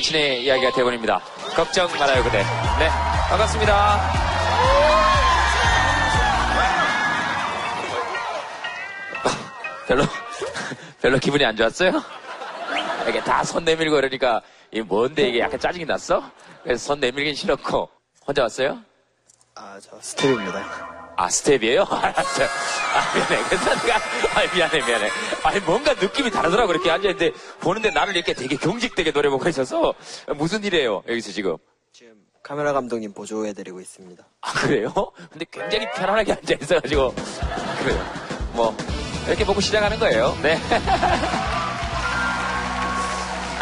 당신의 이야기가 대본입니다. 걱정 말아요, 그대. 네, 반갑습니다. 별로, 별로 기분이 안 좋았어요? 이게 다 손 내밀고 그러니까, 이게 뭔데 이게 약간 짜증이 났어? 그래서 손 내밀긴 싫었고, 혼자 왔어요? 아, 저 스태프입니다. 아, 스태프예요? 알았어요. 아, 미안해. 그래서 내가, 아, 미안해, 미안해. 아니, 뭔가 느낌이 다르더라고, 이렇게 앉아있는데, 보는데 나를 이렇게 되게 경직되게 노려보고 있어서, 무슨 일이에요, 여기서 지금? 지금 카메라 감독님 보조해드리고 있습니다. 아, 그래요? 근데 굉장히 편안하게 앉아있어가지고, 그래요. 뭐, 이렇게 보고 시작하는 거예요. 네.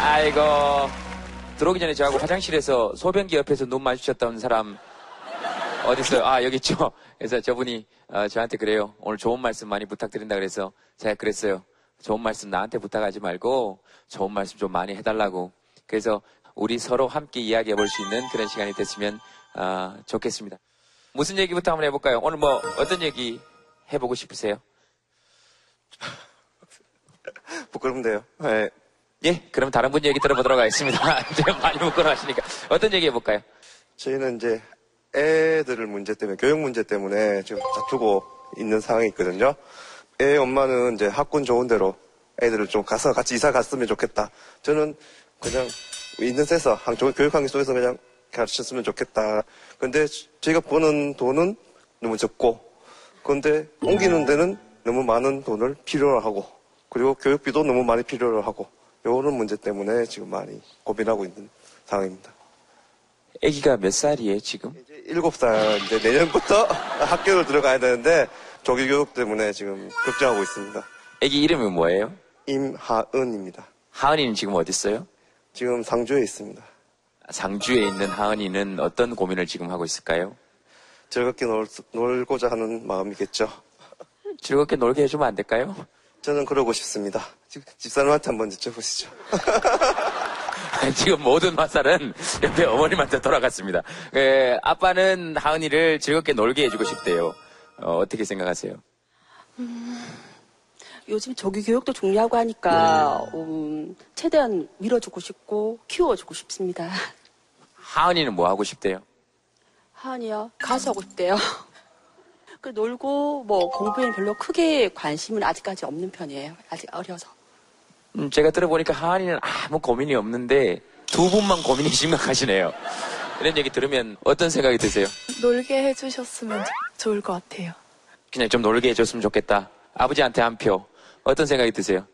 아이고, 들어오기 전에 저하고 화장실에서 소변기 옆에서 눈 마주쳤던 사람, 어딨어요? 아, 여기 있죠? 그래서 저분이 어, 저한테 그래요. 오늘 좋은 말씀 많이 부탁드린다 그래서 제가 그랬어요. 좋은 말씀 나한테 부탁하지 말고 좋은 말씀 좀 많이 해달라고. 그래서 우리 서로 함께 이야기해 볼 수 있는 그런 시간이 됐으면 아, 좋겠습니다. 무슨 얘기부터 한번 해볼까요? 오늘 뭐 어떤 얘기 해보고 싶으세요? 부끄럽네요. 네. 예, 그럼 다른 분 얘기 들어보도록 하겠습니다. 이제 많이 부끄러워하시니까 어떤 얘기 해볼까요? 저희는 이제 애들을 문제 때문에 교육 문제 때문에 지금 다투고 있는 상황이 있거든요. 애 엄마는 이제 학군 좋은 대로 애들을 좀 가서 같이 이사 갔으면 좋겠다. 저는 그냥 있는 데서 교육 환경 속에서 그냥 가르쳤으면 좋겠다. 근데 저희가 버는 돈은 너무 적고, 근데 옮기는 데는 너무 많은 돈을 필요로 하고, 그리고 교육비도 너무 많이 필요로 하고, 요런 문제 때문에 지금 많이 고민하고 있는 상황입니다. 아기가 몇 살이에요, 지금? 이제 일곱 살 이제 내년부터 학교를 들어가야 되는데 조기 교육 때문에 지금 걱정하고 있습니다. 아기 이름이 뭐예요? 임하은입니다. 하은이는 지금 어디 있어요? 지금 상주에 있습니다. 상주에 있는 하은이는 어떤 고민을 지금 하고 있을까요? 즐겁게 놀, 놀고자 하는 마음이겠죠. 즐겁게 놀게 해주면 안 될까요? 저는 그러고 싶습니다. 집, 집사람한테 한번 여쭤보시죠. 지금 모든 화살은 옆에 어머님한테 돌아갔습니다. 예, 아빠는 하은이를 즐겁게 놀게 해주고 싶대요. 어, 떻게 생각하세요? 요즘 조기 교육도 중요하고 하니까 음, 최대한 밀어주고 싶고 키워주고 싶습니다. 하은이는 뭐 하고 싶대요? 하은이요 가수 하고 싶대요. 그 놀고 뭐 공부에는 별로 크게 관심은 아직까지 없는 편이에요. 아직 어려서. 음, 제가 들어보니까 하은이는 아무 고민이 없는데 두 분만 고민이 심각하시네요. 이런 얘기 들으면 어떤 생각이 드세요? 놀게 해주셨으면 좋을 것 같아요. 그냥 좀 놀게 해줬으면 좋겠다. 아버지한테 한 표. 어떤 생각이 드세요?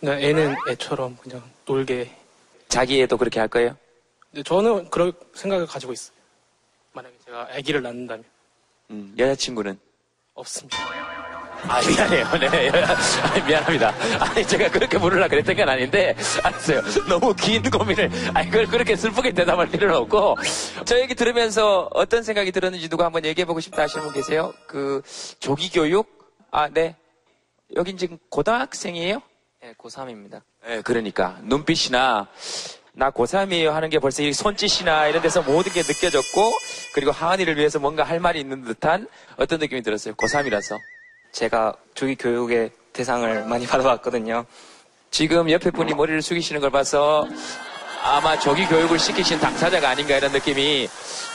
그냥 애는 애처럼 그냥 놀게. 자기 애도 그렇게 할 거예요? 근데 저는 그럴 생각을 가지고 있어요. 만약에 제가 아기를 낳는다면 음, 여자친구는? 없습니다. 아, 미안해요. 네. 아, 미안합니다. 아니, 제가 그렇게 물으려고 그랬던 건 아닌데, 알았어요. 너무 긴 고민을, 아니, 그걸 그렇게 슬프게 대답할 필요는 없고, 저 얘기 들으면서 어떤 생각이 들었는지 누가 한번 얘기해보고 싶다 하시는 분 계세요? 그, 조기교육? 아, 네. 여긴 지금 고등학생이에요? 네, 고3입니다. 네, 그러니까. 눈빛이나, 나 고3이에요 하는 게 벌써 이 손짓이나 이런 데서 모든 게 느껴졌고, 그리고 하은이를 위해서 뭔가 할 말이 있는 듯한 어떤 느낌이 들었어요. 고3이라서. 제가 조기 교육의 대상을 많이 받아봤거든요. 지금 옆에 분이 머리를 숙이시는 걸 봐서 아마 조기 교육을 시키신 당사자가 아닌가 이런 느낌이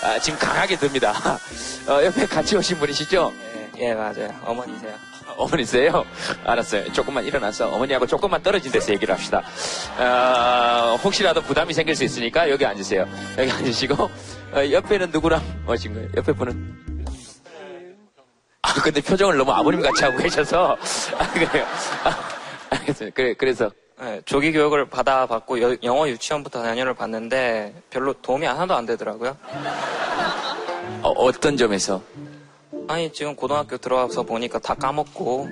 아, 지금 강하게 듭니다. 어, 옆에 같이 오신 분이시죠? 예, 예, 맞아요. 어머니세요. 어머니세요? 알았어요. 조금만 일어나서 어머니하고 조금만 떨어진 데서 얘기를 합시다. 어, 혹시라도 부담이 생길 수 있으니까 여기 앉으세요. 여기 앉으시고 어, 옆에는 누구랑 오신 거예요? 옆에 분은? 아 근데 표정을 너무 아버님 같이 하고 계셔서 아, 그래요. 아. 그래 그래서 네, 조기 교육을 받아봤고 여- 영어 유치원부터 4년을 봤는데 별로 도움이 하나도 안 되더라고요. 어, 떤 점에서? 아니 지금 고등학교 들어와서 보니까 다 까먹고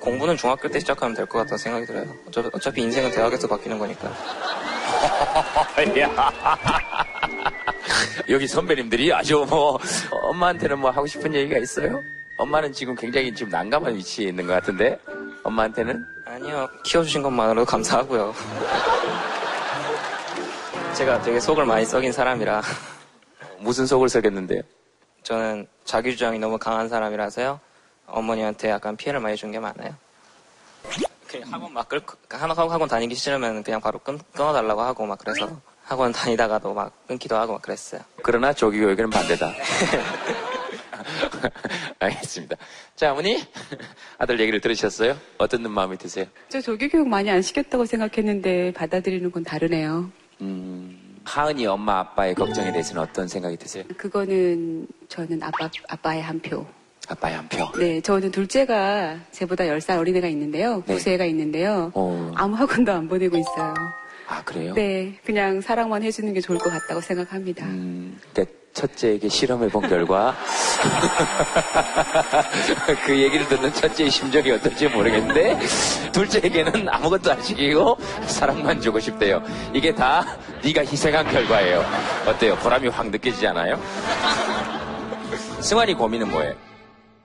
공부는 중학교 때 시작하면 될 것 같다는 생각이 들어요. 어차피, 어차피 인생은 대학에서 바뀌는 거니까. 여기 선배님들이 아주 뭐 엄마한테는 뭐 하고 싶은 얘기가 있어요? 엄마는 지금 굉장히 지금 난감한 위치에 있는 것 같은데 엄마한테는 아니요, 키워주신 것만으로도 감사하고요. 제가 되게 속을 많이 썩인 사람이라 무슨 속을 썩였는데요? 저는 자기 주장이 너무 강한 사람이라서요. 어머니한테 약간 피해를 많이 준 게 많아요. 그냥 학원 막 끌, 학원, 학원 다니기 싫으면 그냥 바로 끊, 끊어달라고 하고 막 그래서 학원 다니다가도 막 끊기도 하고 막 그랬어요. 그러나 조기 교육에는 반대다. 알겠습니다. 자, 어머니. 아들 얘기를 들으셨어요? 어떤 마음이 드세요? 저 조기 교육 많이 안 시켰다고 생각했는데 받아들이는 건 다르네요. 음, 하은이 엄마 아빠의 걱정에 대해서는 어떤 생각이 드세요? 그거는 저는 아빠, 아빠의 한 표. 아빠의 한 표. 네, 저는 둘째가 제보다 10살 어린애가 있는데요. 네. 9세가 있는데요. 어. 아무 학원도 안 보내고 있어요. 아, 그래요? 네, 그냥 사랑만 해주는 게 좋을 것 같다고 생각합니다. 음, 그러니까 첫째에게 실험해 본 결과 그 얘기를 듣는 첫째의 심정이 어떨지 모르겠는데 둘째에게는 아무것도 안 시키고 사랑만 주고 싶대요. 이게 다 네가 희생한 결과예요. 어때요? 보람이 확 느껴지지 않아요? 승환이 고민은 뭐예요?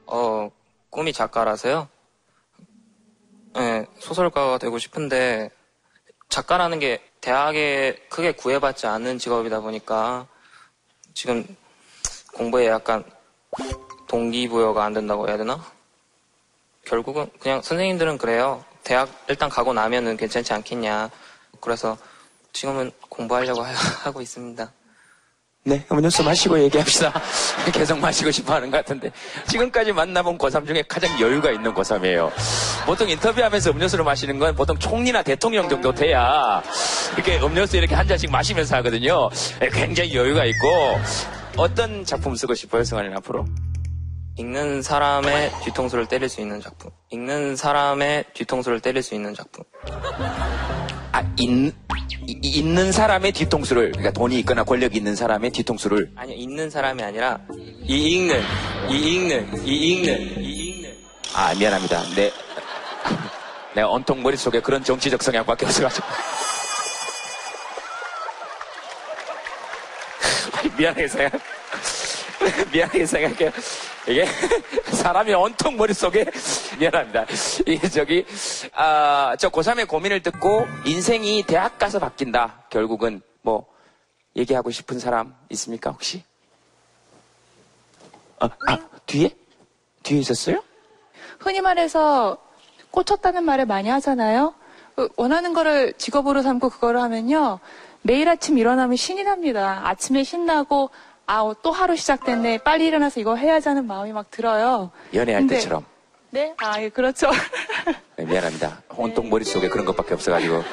어, 꿈이 작가라서요. 네, 소설가가 되고 싶은데 작가라는 게 대학에 크게 구애받지 않는 직업이다 보니까 지금 공부에 약간 동기부여가 안 된다고 해야 되나? 결국은 그냥 선생님들은 그래요. 대학 일단 가고 나면은 괜찮지 않겠냐. 그래서 지금은 공부하려고 하- 하고 있습니다. 네, 음료수 마시고 얘기합시다. 계속 마시고 싶어 하는 것 같은데. 지금까지 만나본 고3 중에 가장 여유가 있는 고3이에요. 보통 인터뷰하면서 음료수를 마시는 건 보통 총리나 대통령 정도 돼야 이렇게 음료수 이렇게 한 잔씩 마시면서 하거든요. 예, 굉장히 여유가 있고. 어떤 작품 쓰고 싶어요, 승환이는 앞으로? 읽는 사람의 뒤통수를 때릴 수 있는 작품. 읽는 사람의 뒤통수를 때릴 수 있는 작품. 아, 있, 이- 있는 사람의 뒤통수를, 그러니까 돈이 있거나 권력이 있는 사람의 뒤통수를. 아니요, 읽는 사람이 아니라 이 읽는, 이 읽는, 이 읽는, 이 읽는. 아, 미안합니다. 내, 내가 온통 머릿속에 그런 정치적 성향밖에 없어가지고. 생각, 미안하게 생각해요. 이게, 사람이 온통 머릿속에, 미안합니다. 이게 저기, 아, 저 고3의 고민을 듣고 인생이 대학 가서 바뀐다. 결국은 뭐, 얘기하고 싶은 사람 있습니까, 혹시? 아, 아, 뒤에? 뒤에 있었어요? 흔히 말해서 꽂혔다는 말을 많이 하잖아요. 그 원하는 거를 직업으로 삼고 그거를 하면요. 매일 아침 일어나면 신이 납니다. 아침에 신나고 아, 또 하루 시작됐네. 빨리 일어나서 이거 해야지 하는 마음이 막 들어요. 연애할 근데- 때처럼. 네? 아, 예, 그렇죠. 네, 미안합니다. 온통 머릿속에 그런 것밖에 없어가지고.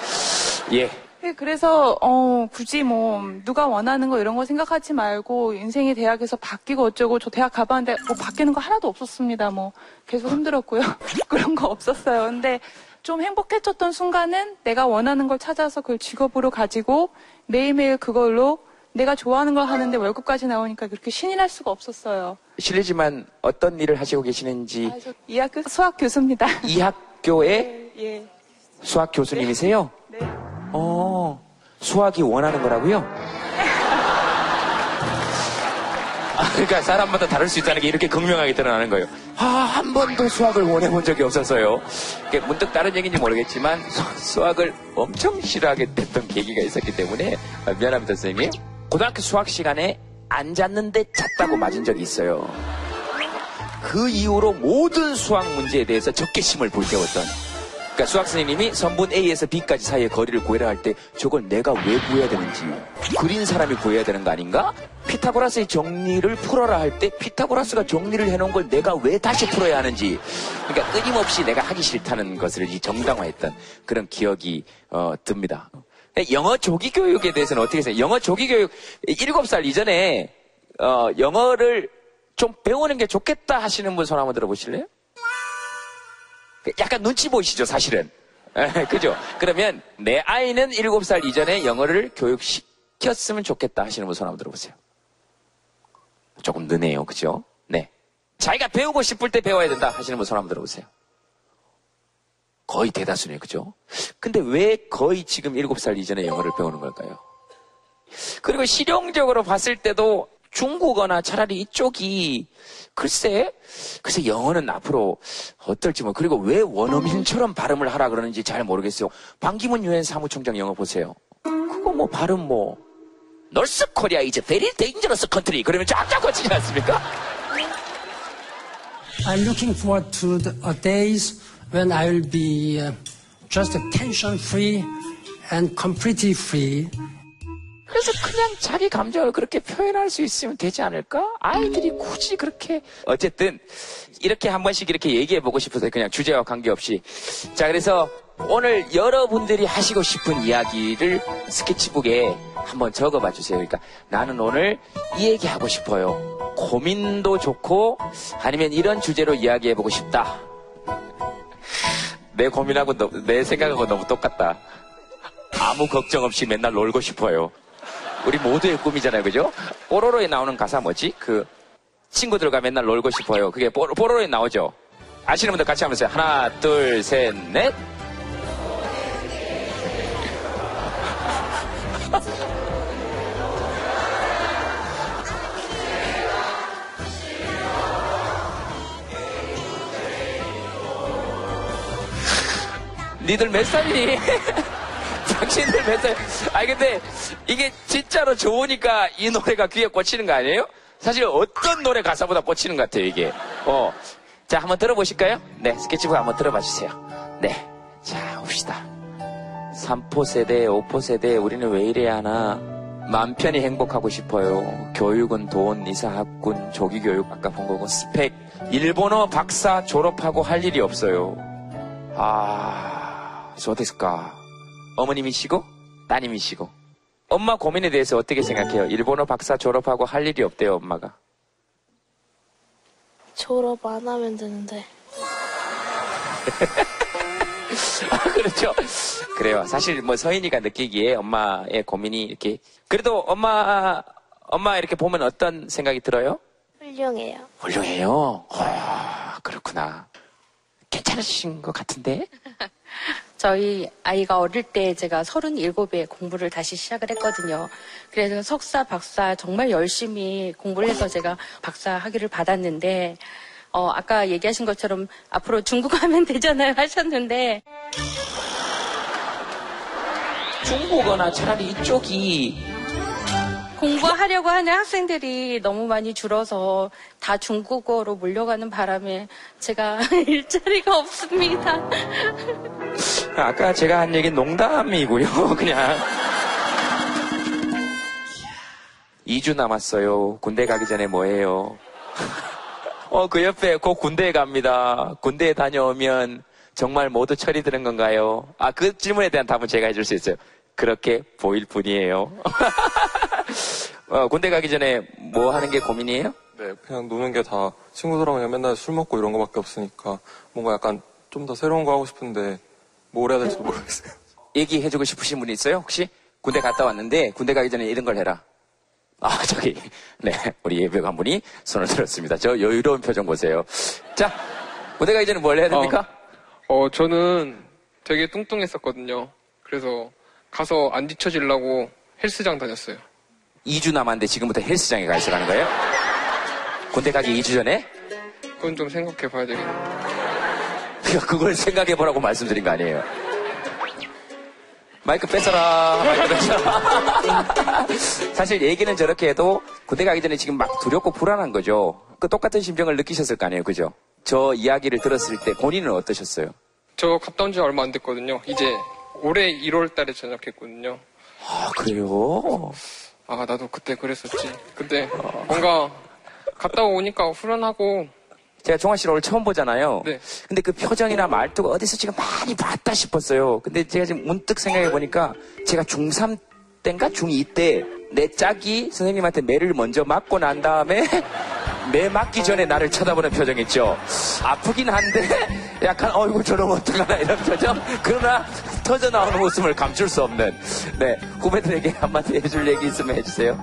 예. 네, 그래서 어 굳이 뭐 누가 원하는 거 이런 거 생각하지 말고 인생이 대학에서 바뀌고 어쩌고 저 대학 가봤는데 뭐 바뀌는 거 하나도 없었습니다. 뭐 계속 힘들었고요. 그런 거 없었어요. 근데 좀 행복해졌던 순간은 내가 원하는 걸 찾아서 그걸 직업으로 가지고 매일매일 그걸로 내가 좋아하는 걸 하는데 월급까지 나오니까 그렇게 신이 날 수가 없었어요. 실례지만 어떤 일을 하시고 계시는지 아, 저이 학교 수학 교수입니다. 이 학교의 예. 수학 교수님이세요? 네. 어, 수학이 원하는 거라고요? 아, 그러니까 사람마다 다를 수 있다는 게 이렇게 극명하게 드러나는 거예요. 아, 한 번도 수학을 원해본 적이 없어서요. 이게 문득 다른 얘기인지 모르겠지만 수, 수학을 엄청 싫어하게 됐던 계기가 있었기 때문에 아, 미안합니다, 선생님. 고등학교 수학 시간에 앉았는데 잤다고 맞은 적이 있어요. 그 이후로 모든 수학 문제에 대해서 적개심을 불태웠던 그러니까 수학 선생님이 선분 A에서 B까지 사이의 거리를 구해라 할 때 저걸 내가 왜 구해야 되는지 그린 사람이 구해야 되는 거 아닌가? 피타고라스의 정리를 풀어라 할 때 피타고라스가 정리를 해놓은 걸 내가 왜 다시 풀어야 하는지 그러니까 끊임없이 내가 하기 싫다는 것을 이 정당화했던 그런 기억이 어, 듭니다. 영어 조기 교육에 대해서는 어떻게 생각해요? 영어 조기 교육 7살 이전에 어, 영어를 좀 배우는 게 좋겠다 하시는 분 손 한번 들어보실래요? 약간 눈치 보이시죠, 사실은. 에, 그죠? 그러면 내 아이는 7살 이전에 영어를 교육시켰으면 좋겠다 하시는 분 손 한번 들어보세요. 조금 느네요, 그죠? 네. 자기가 배우고 싶을 때 배워야 된다 하시는 분 손 한번 들어보세요. 거의 대다수네요, 그죠? 근데 왜 거의 지금 7살 이전에 영어를 배우는 걸까요? 그리고 실용적으로 봤을 때도 중국어나 차라리 이쪽이 글쎄 글쎄 영어는 앞으로 어떨지 뭐 그리고 왜 원어민처럼 발음을 하라 그러는지 잘 모르겠어요. 반기문 유엔 사무총장 영어 보세요. 그거 뭐 발음 뭐 North Korea 이제 very dangerous country 그러면 쫙쫙 거치지 않습니까? I'm looking forward to the days when I will be uh, just tension free and completely free. 그래서 그냥 자기 감정을 그렇게 표현할 수 있으면 되지 않을까? 아이들이 굳이 그렇게. 어쨌든, 이렇게 한 번씩 이렇게 얘기해 보고 싶어서 그냥 주제와 관계없이. 자, 그래서 오늘 여러분들이 하시고 싶은 이야기를 스케치북에 한번 적어 봐 주세요. 그러니까 나는 오늘 이 얘기 하고 싶어요. 고민도 좋고, 아니면 이런 주제로 이야기해 보고 싶다. 내 고민하고 너- 내 생각하고 너무 똑같다. 아무 걱정 없이 맨날 놀고 싶어요. 우리 모두의 꿈이잖아요, 그죠? 뽀로로에 나오는 가사 뭐지? 그 친구들과 맨날 놀고 싶어요. 그게 뽀, 뽀로로에 나오죠. 아시는 분들 같이 하면서 하나, 둘, 셋, 넷. 니들 몇 살이니? 당신들 몇 살? 아니 근데 이게 진짜로 좋으니까 이 노래가 귀에 꽂히는 거 아니에요? 사실 어떤 노래 가사보다 꽂히는 것 같아요 이게. 어, 자 한번 들어보실까요? 네, 스케치북 한번 들어봐 주세요. 네, 자 봅시다. 3포 세대, 5포 세대 우리는 왜 이래야 하나? 맘 편히 행복하고 싶어요. 교육은 돈, 이사 학군, 조기 교육 아까 본 거고 스펙, 일본어 박사 졸업하고 할 일이 없어요. 아, 그래서 어땠을까? 어머님이시고 따님이시고 엄마 고민에 대해서 어떻게 생각해요? 일본어 박사 졸업하고 할 일이 없대요 엄마가. 졸업 안 하면 되는데. 아, 그렇죠. 그래요. 사실 뭐 서인이가 느끼기에 엄마의 고민이 이렇게 그래도 엄마 엄마 이렇게 보면 어떤 생각이 들어요? 훌륭해요. 훌륭해요. 와, 그렇구나. 괜찮으신 것 같은데? 저희 아이가 어릴 때 제가 37에 공부를 다시 시작을 했거든요. 그래서 석사, 박사 정말 열심히 공부를 해서 제가 박사 학위를 받았는데, 어, 아까 얘기하신 것처럼 앞으로 중국어 하면 되잖아요 하셨는데, 중국어나 차라리 이쪽이 공부하려고 하는 학생들이 너무 많이 줄어서 다 중국어로 몰려가는 바람에 제가 일자리가 없습니다. 아까 제가 한 얘기 농담이고요. 그냥 2주 남았어요. 군대 가기 전에 뭐 해요? 어, 그 옆에 곧 군대에 갑니다. 군대에 다녀오면 정말 모두 처리되는 건가요? 아, 그 질문에 대한 답은 제가 해줄 수 있어요. 그렇게 보일 뿐이에요. 어, 군대 가기 전에 뭐 하는 게 고민이에요? 네, 그냥 노는 게 다 친구들하고 그냥 맨날 술 먹고 이런 거밖에 없으니까 뭔가 약간 좀 더 새로운 거 하고 싶은데 뭘 해야 될지 모르겠어요. 얘기해주고 싶으신 분이 있어요? 혹시? 군대 갔다 왔는데 군대 가기 전에 이런 걸 해라. 아, 저기, 네, 우리 예배 관 분이 손을 들었습니다. 저 여유로운 표정 보세요. 자, 군대 가기 전에 뭘 해야 됩니까? 어, 저는 되게 뚱뚱했었거든요. 그래서 가서 안 뒤처지려고 헬스장 다녔어요. 2주 남았는데 지금부터 헬스장에 가 있어가는 거예요? 군대 가기 2주 전에? 그건 좀 생각해 봐야 되겠네요. 그걸 생각해 보라고 말씀드린 거 아니에요? 마이크 뺏어라. 마이크 뺏어라. 사실 얘기는 저렇게 해도 군대 가기 전에 지금 막 두렵고 불안한 거죠. 그 똑같은 심정을 느끼셨을 거 아니에요. 그죠? 저 이야기를 들었을 때 본인은 어떠셨어요? 저 갔다 온 지 얼마 안 됐거든요. 이제 올해 1월 달에 전역했거든요. 아, 그래요? 아, 나도 그때 그랬었지. 근데 뭔가 갔다 오니까 후련하고 제가 종아 씨를 오늘 처음 보잖아요. 네. 근데 그 표정이나 말투가 어디서 지금 많이 봤다 싶었어요. 근데 제가 지금 문득 생각해 보니까 제가 중3 때인가 중2 때 내 짝이 선생님한테 매를 먼저 맞고 난 다음에 매 맞기 전에 나를 쳐다보는 표정 있죠. 아프긴 한데 약간 어이구 저러면 어떡하나 이런 표정. 그러나 터져 나오는 웃음을 감출 수 없는. 네 후배들에게 한마디 해줄 얘기 있으면 해주세요.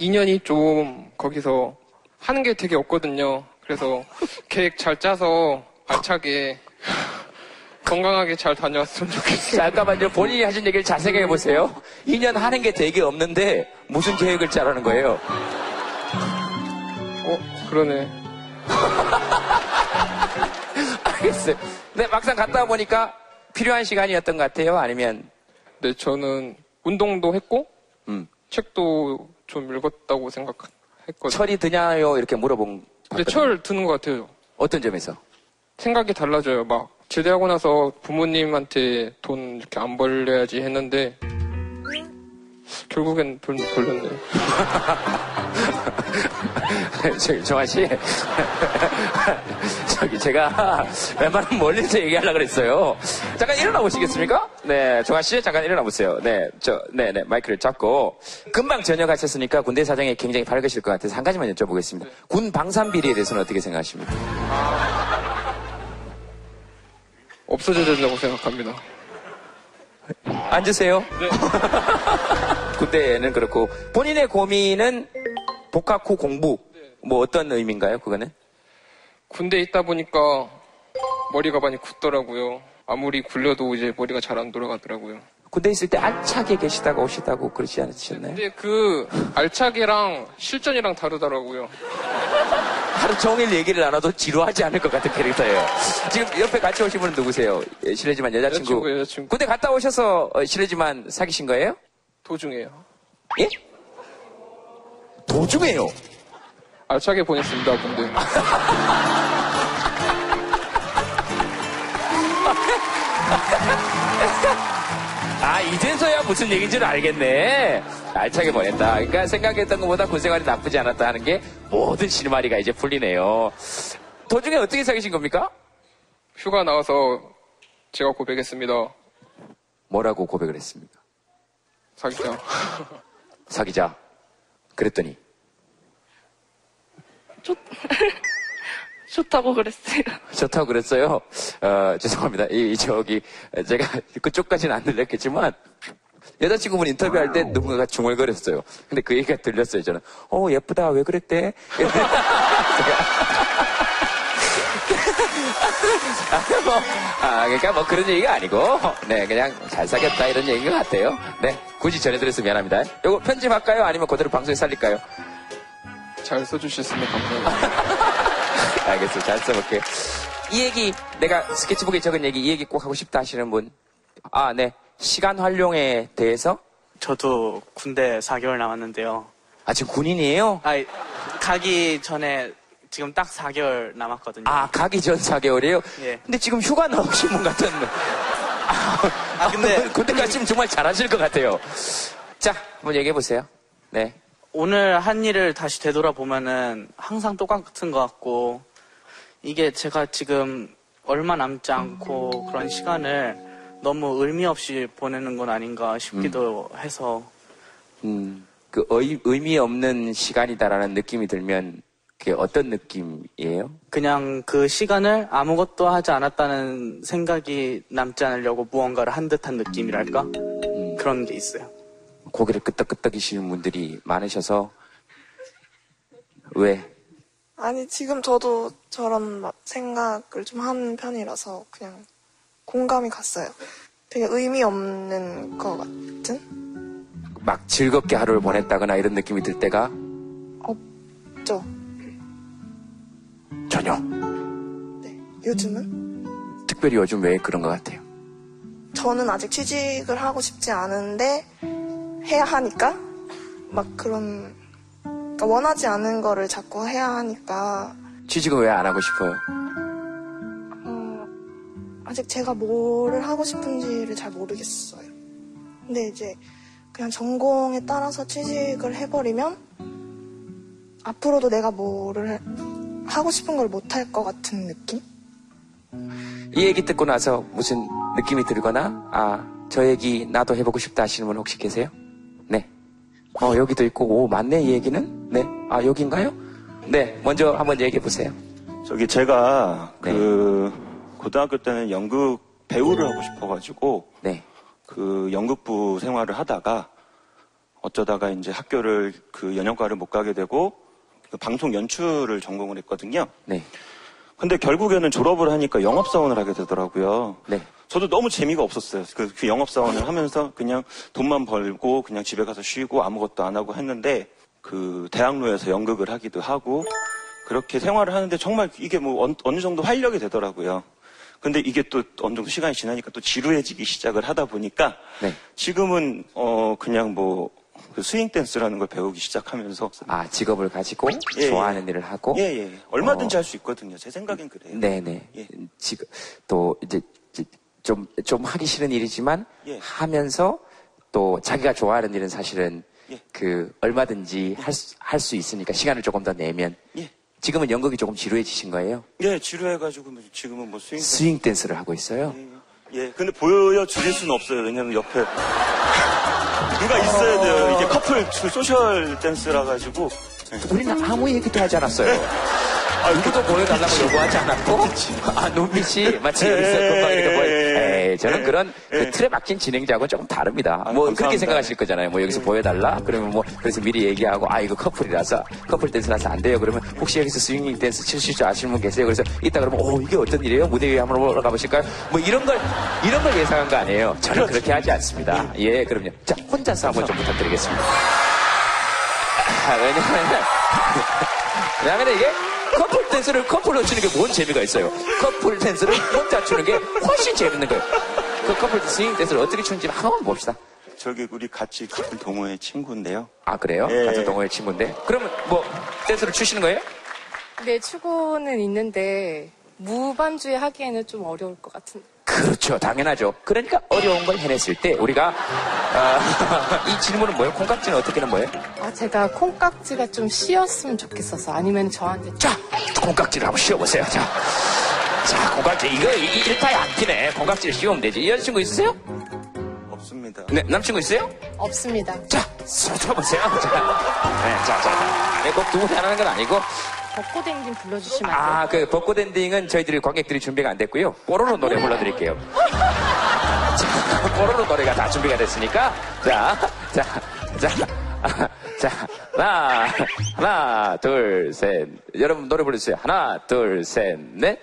2년이 좀 거기서 하는 게 되게 없거든요. 그래서 계획 잘 짜서 알차게 건강하게 잘 다녀왔으면 좋겠어요. 잠깐만요. 본인이 하신 얘기를 잘 생각해 보세요. 2년 하는 게 되게 없는데 무슨 계획을 짜라는 거예요? 어, 그러네. 알겠어요. 근데 막상 갔다 보니까 필요한 시간이었던 것 같아요? 아니면 네, 저는 운동도 했고, 음. 책도 좀 읽었다고 생각했거든요. 철이 드냐요? 이렇게 물어본 근데 철 드는 것 같아요. 어떤 점에서? 생각이 달라져요. 막, 제대하고 나서 부모님한테 돈 이렇게 안 벌려야지 했는데, 결국엔 돌, 돌렸네요. 저기, 정환 씨. 저기, 제가 웬만하면 멀리서 얘기하려고 그랬어요. 잠깐 일어나 보시겠습니까? 네, 정환 씨, 잠깐 일어나 보세요. 네, 저, 네, 네, 마이크를 잡고. 금방 전역하셨으니까 군대 사정이 굉장히 밝으실 것 같아서 한 가지만 여쭤보겠습니다. 군 방산 비리에 대해서는 어떻게 생각하십니까? 없어져야 된다고 생각합니다. 앉으세요. 군대는 그렇고, 본인의 고민은 복학 후 공부. 뭐 어떤 의미인가요, 그거는? 군대에 있다 보니까 머리가 많이 굳더라고요. 아무리 굴려도 이제 머리가 잘 안 돌아가더라고요. 군대 있을 때 알차게 계시다가 오시다고 그러지 않으셨나요? 근데 그 알차게랑 실전이랑 다르더라고요. 하루 종일 얘기를 나눠도 지루하지 않을 것 같은 캐릭터예요. 지금 옆에 같이 오신 분은 누구세요? 예, 실례지만 여자친구. 여자친구, 여자친구. 군대 갔다 오셔서 어, 실례지만 사귀신 거예요? 도중에요. 예? 도중에요? 알차게 보냈습니다, 군대. 아, 이제서야 무슨 얘기인지를 알겠네. 알차게 보냈다. 그러니까 생각했던 것보다 군 생활이 나쁘지 않았다 하는 게 모든 실마리가 이제 풀리네요. 도중에 어떻게 사귀신 겁니까? 휴가 나와서 제가 고백했습니다. 뭐라고 고백을 했습니까? 사귀자. 사귀자. 그랬더니 좋다고 그랬어요. 좋다고 그랬어요. 어, 죄송합니다. 이, 이 저기 제가 그쪽까지는 안 들렸겠지만 여자친구분 인터뷰할 때 누군가가 중얼거렸어요. 근데 그 얘기가 들렸어요. 저는 어 예쁘다 왜 그랬대? 아, 뭐, 아, 그러니까 뭐 그런 얘기가 아니고, 네, 그냥 잘 사귀었다 이런 얘기인 것 같아요. 네, 굳이 전해드려서 미안합니다. 요거 편집할까요? 아니면 그대로 방송에 살릴까요? 잘 써주셨으면 감사합니다. 알겠어. 잘 써볼게요. 이 얘기, 내가 스케치북에 적은 얘기, 이 얘기 꼭 하고 싶다 하시는 분. 아, 네. 시간 활용에 대해서? 저도 군대 4개월 남았는데요. 아, 지금 군인이에요? 아, 가기 전에 지금 딱 4개월 남았거든요. 아, 가기 전 4개월이에요? 예. 근데 지금 휴가 나오신 분 같은. 아, 근데 군대 가시면 정말 잘하실 것 같아요. 자, 한번 얘기해보세요. 네. 오늘 한 일을 다시 되돌아보면은 항상 똑같은 것 같고 이게 제가 지금 얼마 남지 않고 그런 시간을 너무 의미 없이 보내는 건 아닌가 싶기도 해서 음, 그 의, 의미 없는 시간이다라는 느낌이 들면 그게 어떤 느낌이에요? 그냥 그 시간을 아무것도 하지 않았다는 생각이 남지 않으려고 무언가를 한 듯한 느낌이랄까? 그런 게 있어요. 고개를 끄덕끄덕이시는 분들이 많으셔서 왜? 아니, 지금 저도 저런 막 생각을 좀 하는 편이라서 그냥 공감이 갔어요. 되게 의미 없는 것 같은? 막 즐겁게 하루를 보냈다거나 이런 느낌이 들 때가 없죠. 전혀. 요즘은? 특별히 요즘 왜 그런 것 같아요? 저는 아직 취직을 하고 싶지 않은데 해야 하니까 막 그런 그러니까 원하지 않은 거를 자꾸 해야 하니까 취직은 왜 안 하고 싶어요? 어, 아직 제가 뭐를 하고 싶은지를 잘 모르겠어요. 근데 이제 그냥 전공에 따라서 취직을 해버리면 앞으로도 내가 뭐를 하고 싶은 걸 못 할 것 같은 느낌? 이 얘기 듣고 나서 무슨 느낌이 들거나 아 저 얘기 나도 해보고 싶다 하시는 분 혹시 계세요? 네. 어 여기도 있고 오 맞네 이 얘기는 네. 아 여긴가요? 네. 먼저 한번 얘기해 보세요. 저기 제가 네. 그 고등학교 때는 연극 배우를 하고 싶어가지고 네. 그 연극부 생활을 하다가 어쩌다가 이제 학교를 그 연영과를 못 가게 되고 그 방송 연출을 전공을 했거든요. 네. 근데 결국에는 졸업을 하니까 영업사원을 하게 되더라고요. 네. 저도 너무 재미가 없었어요. 그, 그 영업사원을 하면서 그냥 돈만 벌고 그냥 집에 가서 쉬고 아무것도 안 하고 했는데 그 대학로에서 연극을 하기도 하고 그렇게 생활을 하는데 정말 이게 뭐 어느, 어느 정도 활력이 되더라고요. 근데 이게 또 어느 정도 시간이 지나니까 또 지루해지기 시작을 하다 보니까 네. 지금은 어 그냥 뭐 그 스윙 댄스라는 걸 배우기 시작하면서 아 직업을 가지고 예, 예. 좋아하는 일을 하고 예, 예. 얼마든지 어. 할수 있거든요. 제 생각엔 그래요. 네네. 예. 지금 또 이제 좀 좀 하기 싫은 일이지만 예. 하면서 또 자기가 좋아하는 일은 사실은 예. 그 얼마든지 할 수, 할 수 있으니까 시간을 조금 더 내면 예. 지금은 연극이 조금 지루해지신 거예요? 예, 지루해가지고 뭐 지금은 뭐 스윙. 스윙 댄스 를 하고 있어요. 예, 근데 보여주실 수는 없어요. 왜냐면 옆에 누가 있어야 돼요. 이게 커플 소셜 댄스라 가지고. 우리는 아무 얘기도 하지 않았어요. 아, 누구도 보여달라고 요구하지 않았고, 아, 눈빛이 마치 예, 여기서 금방 이렇게 보여. 예, 저는 예, 그런 예. 그 틀에 막힌 진행자하고는 조금 다릅니다. 아, 뭐, 감사합니다. 그렇게 생각하실 거잖아요. 뭐, 여기서 보여달라? 그러면 뭐, 그래서 미리 얘기하고, 아, 이거 커플이라서, 커플 댄스라서 안 돼요. 그러면, 혹시 여기서 스윙 댄스 치실 줄 아시는 분 계세요? 그래서, 이따 그러면, 오, 이게 어떤 일이에요? 무대 위에 한번 올라가 보실까요? 뭐, 이런 걸, 이런 걸 예상한 거 아니에요. 저는 그렇게 하지 않습니다. 예, 그럼요. 자, 혼자서 한번 좀 부탁드리겠습니다. 아, 왜냐면, 왜냐면 이게 커플 댄스를 커플로 추는 게 뭔 재미가 있어요. 커플 댄스를 혼자 추는 게 훨씬 재밌는 거예요. 그 커플 스윙 댄스를 어떻게 추는지 한번 봅시다. 저기 우리 같이 커플 동호회 친구인데요. 아, 그래요? 예. 같은 동호회 친구인데. 그러면 뭐, 댄스를 추시는 거예요? 네, 추고는 있는데 무반주에 하기에는 좀 어려울 것 같은. 그렇죠. 당연하죠. 그러니까 어려운 걸 해냈을 때 우리가, 아, 이 질문은 뭐예요? 콩깍지는 어떻게는 뭐예요? 아, 제가 콩깍지가 좀 쉬었으면 좋겠어서 아니면 저한테 자, 콩깍지를 한번 씌워보세요. 자, 자, 콩깍지. 이거 이- 일타에 안 끼네. 콩깍지를 씌우면 되지. 여자친구 있으세요? 없습니다. 네, 남친구 있어요? 없습니다. 자, 써줘보세요. 자, 네, 자, 자. 네, 꼭 두 분이 하는 건 아니고. 벚꽃 엔딩 불러주시면 안 돼요? 아, 그 벚꽃 엔딩은 저희들이 관객들이 준비가 안 됐고요. 뽀로로 노래 불러드릴게요. 자, 뽀로로 노래가 다 준비가 됐으니까. 자, 자, 자. 아, 자, 하나, 하나, 둘, 셋. 여러분 노래 불러주세요. 하나, 둘, 셋, 넷.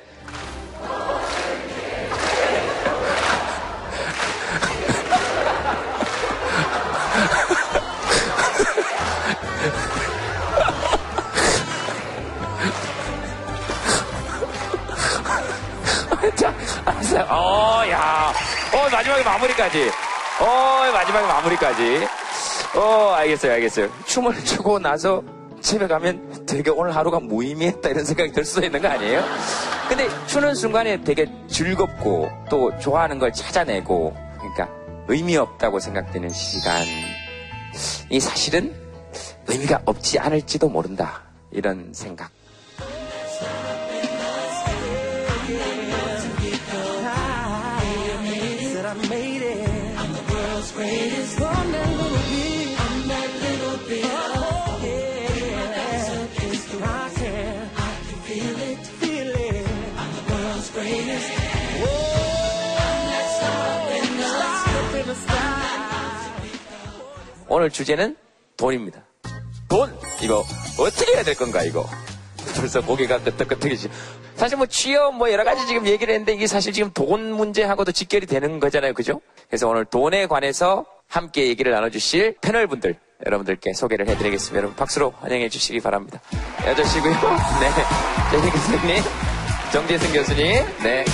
알았어요. 어, 야. 어, 마지막에 마무리까지. 어, 마지막에 마무리까지. 어, 알겠어요, 알겠어요. 춤을 추고 나서 집에 가면 되게 오늘 하루가 무의미했다 이런 생각이 들 수도 있는 거 아니에요? 근데 추는 순간에 되게 즐겁고 또 좋아하는 걸 찾아내고 그러니까 의미 없다고 생각되는 시간 이 사실은 의미가 없지 않을지도 모른다. 이런 생각. 오늘 주제는 돈입니다. 돈! 이거 어떻게 해야 될 건가, 이거? 벌써 고개가 끄덕끄덕해지. 사실 뭐 취업 뭐 여러 가지 지금 얘기를 했는데 이게 사실 지금 돈 문제하고도 직결이 되는 거잖아요. 그죠? 그래서 오늘 돈에 관해서 함께 얘기를 나눠주실 패널분들 여러분들께 소개를 해드리겠습니다. 여러분 박수로 환영해 주시기 바랍니다. 여자시고요. 네. 재희 교수님, 정재승 교수님, 네.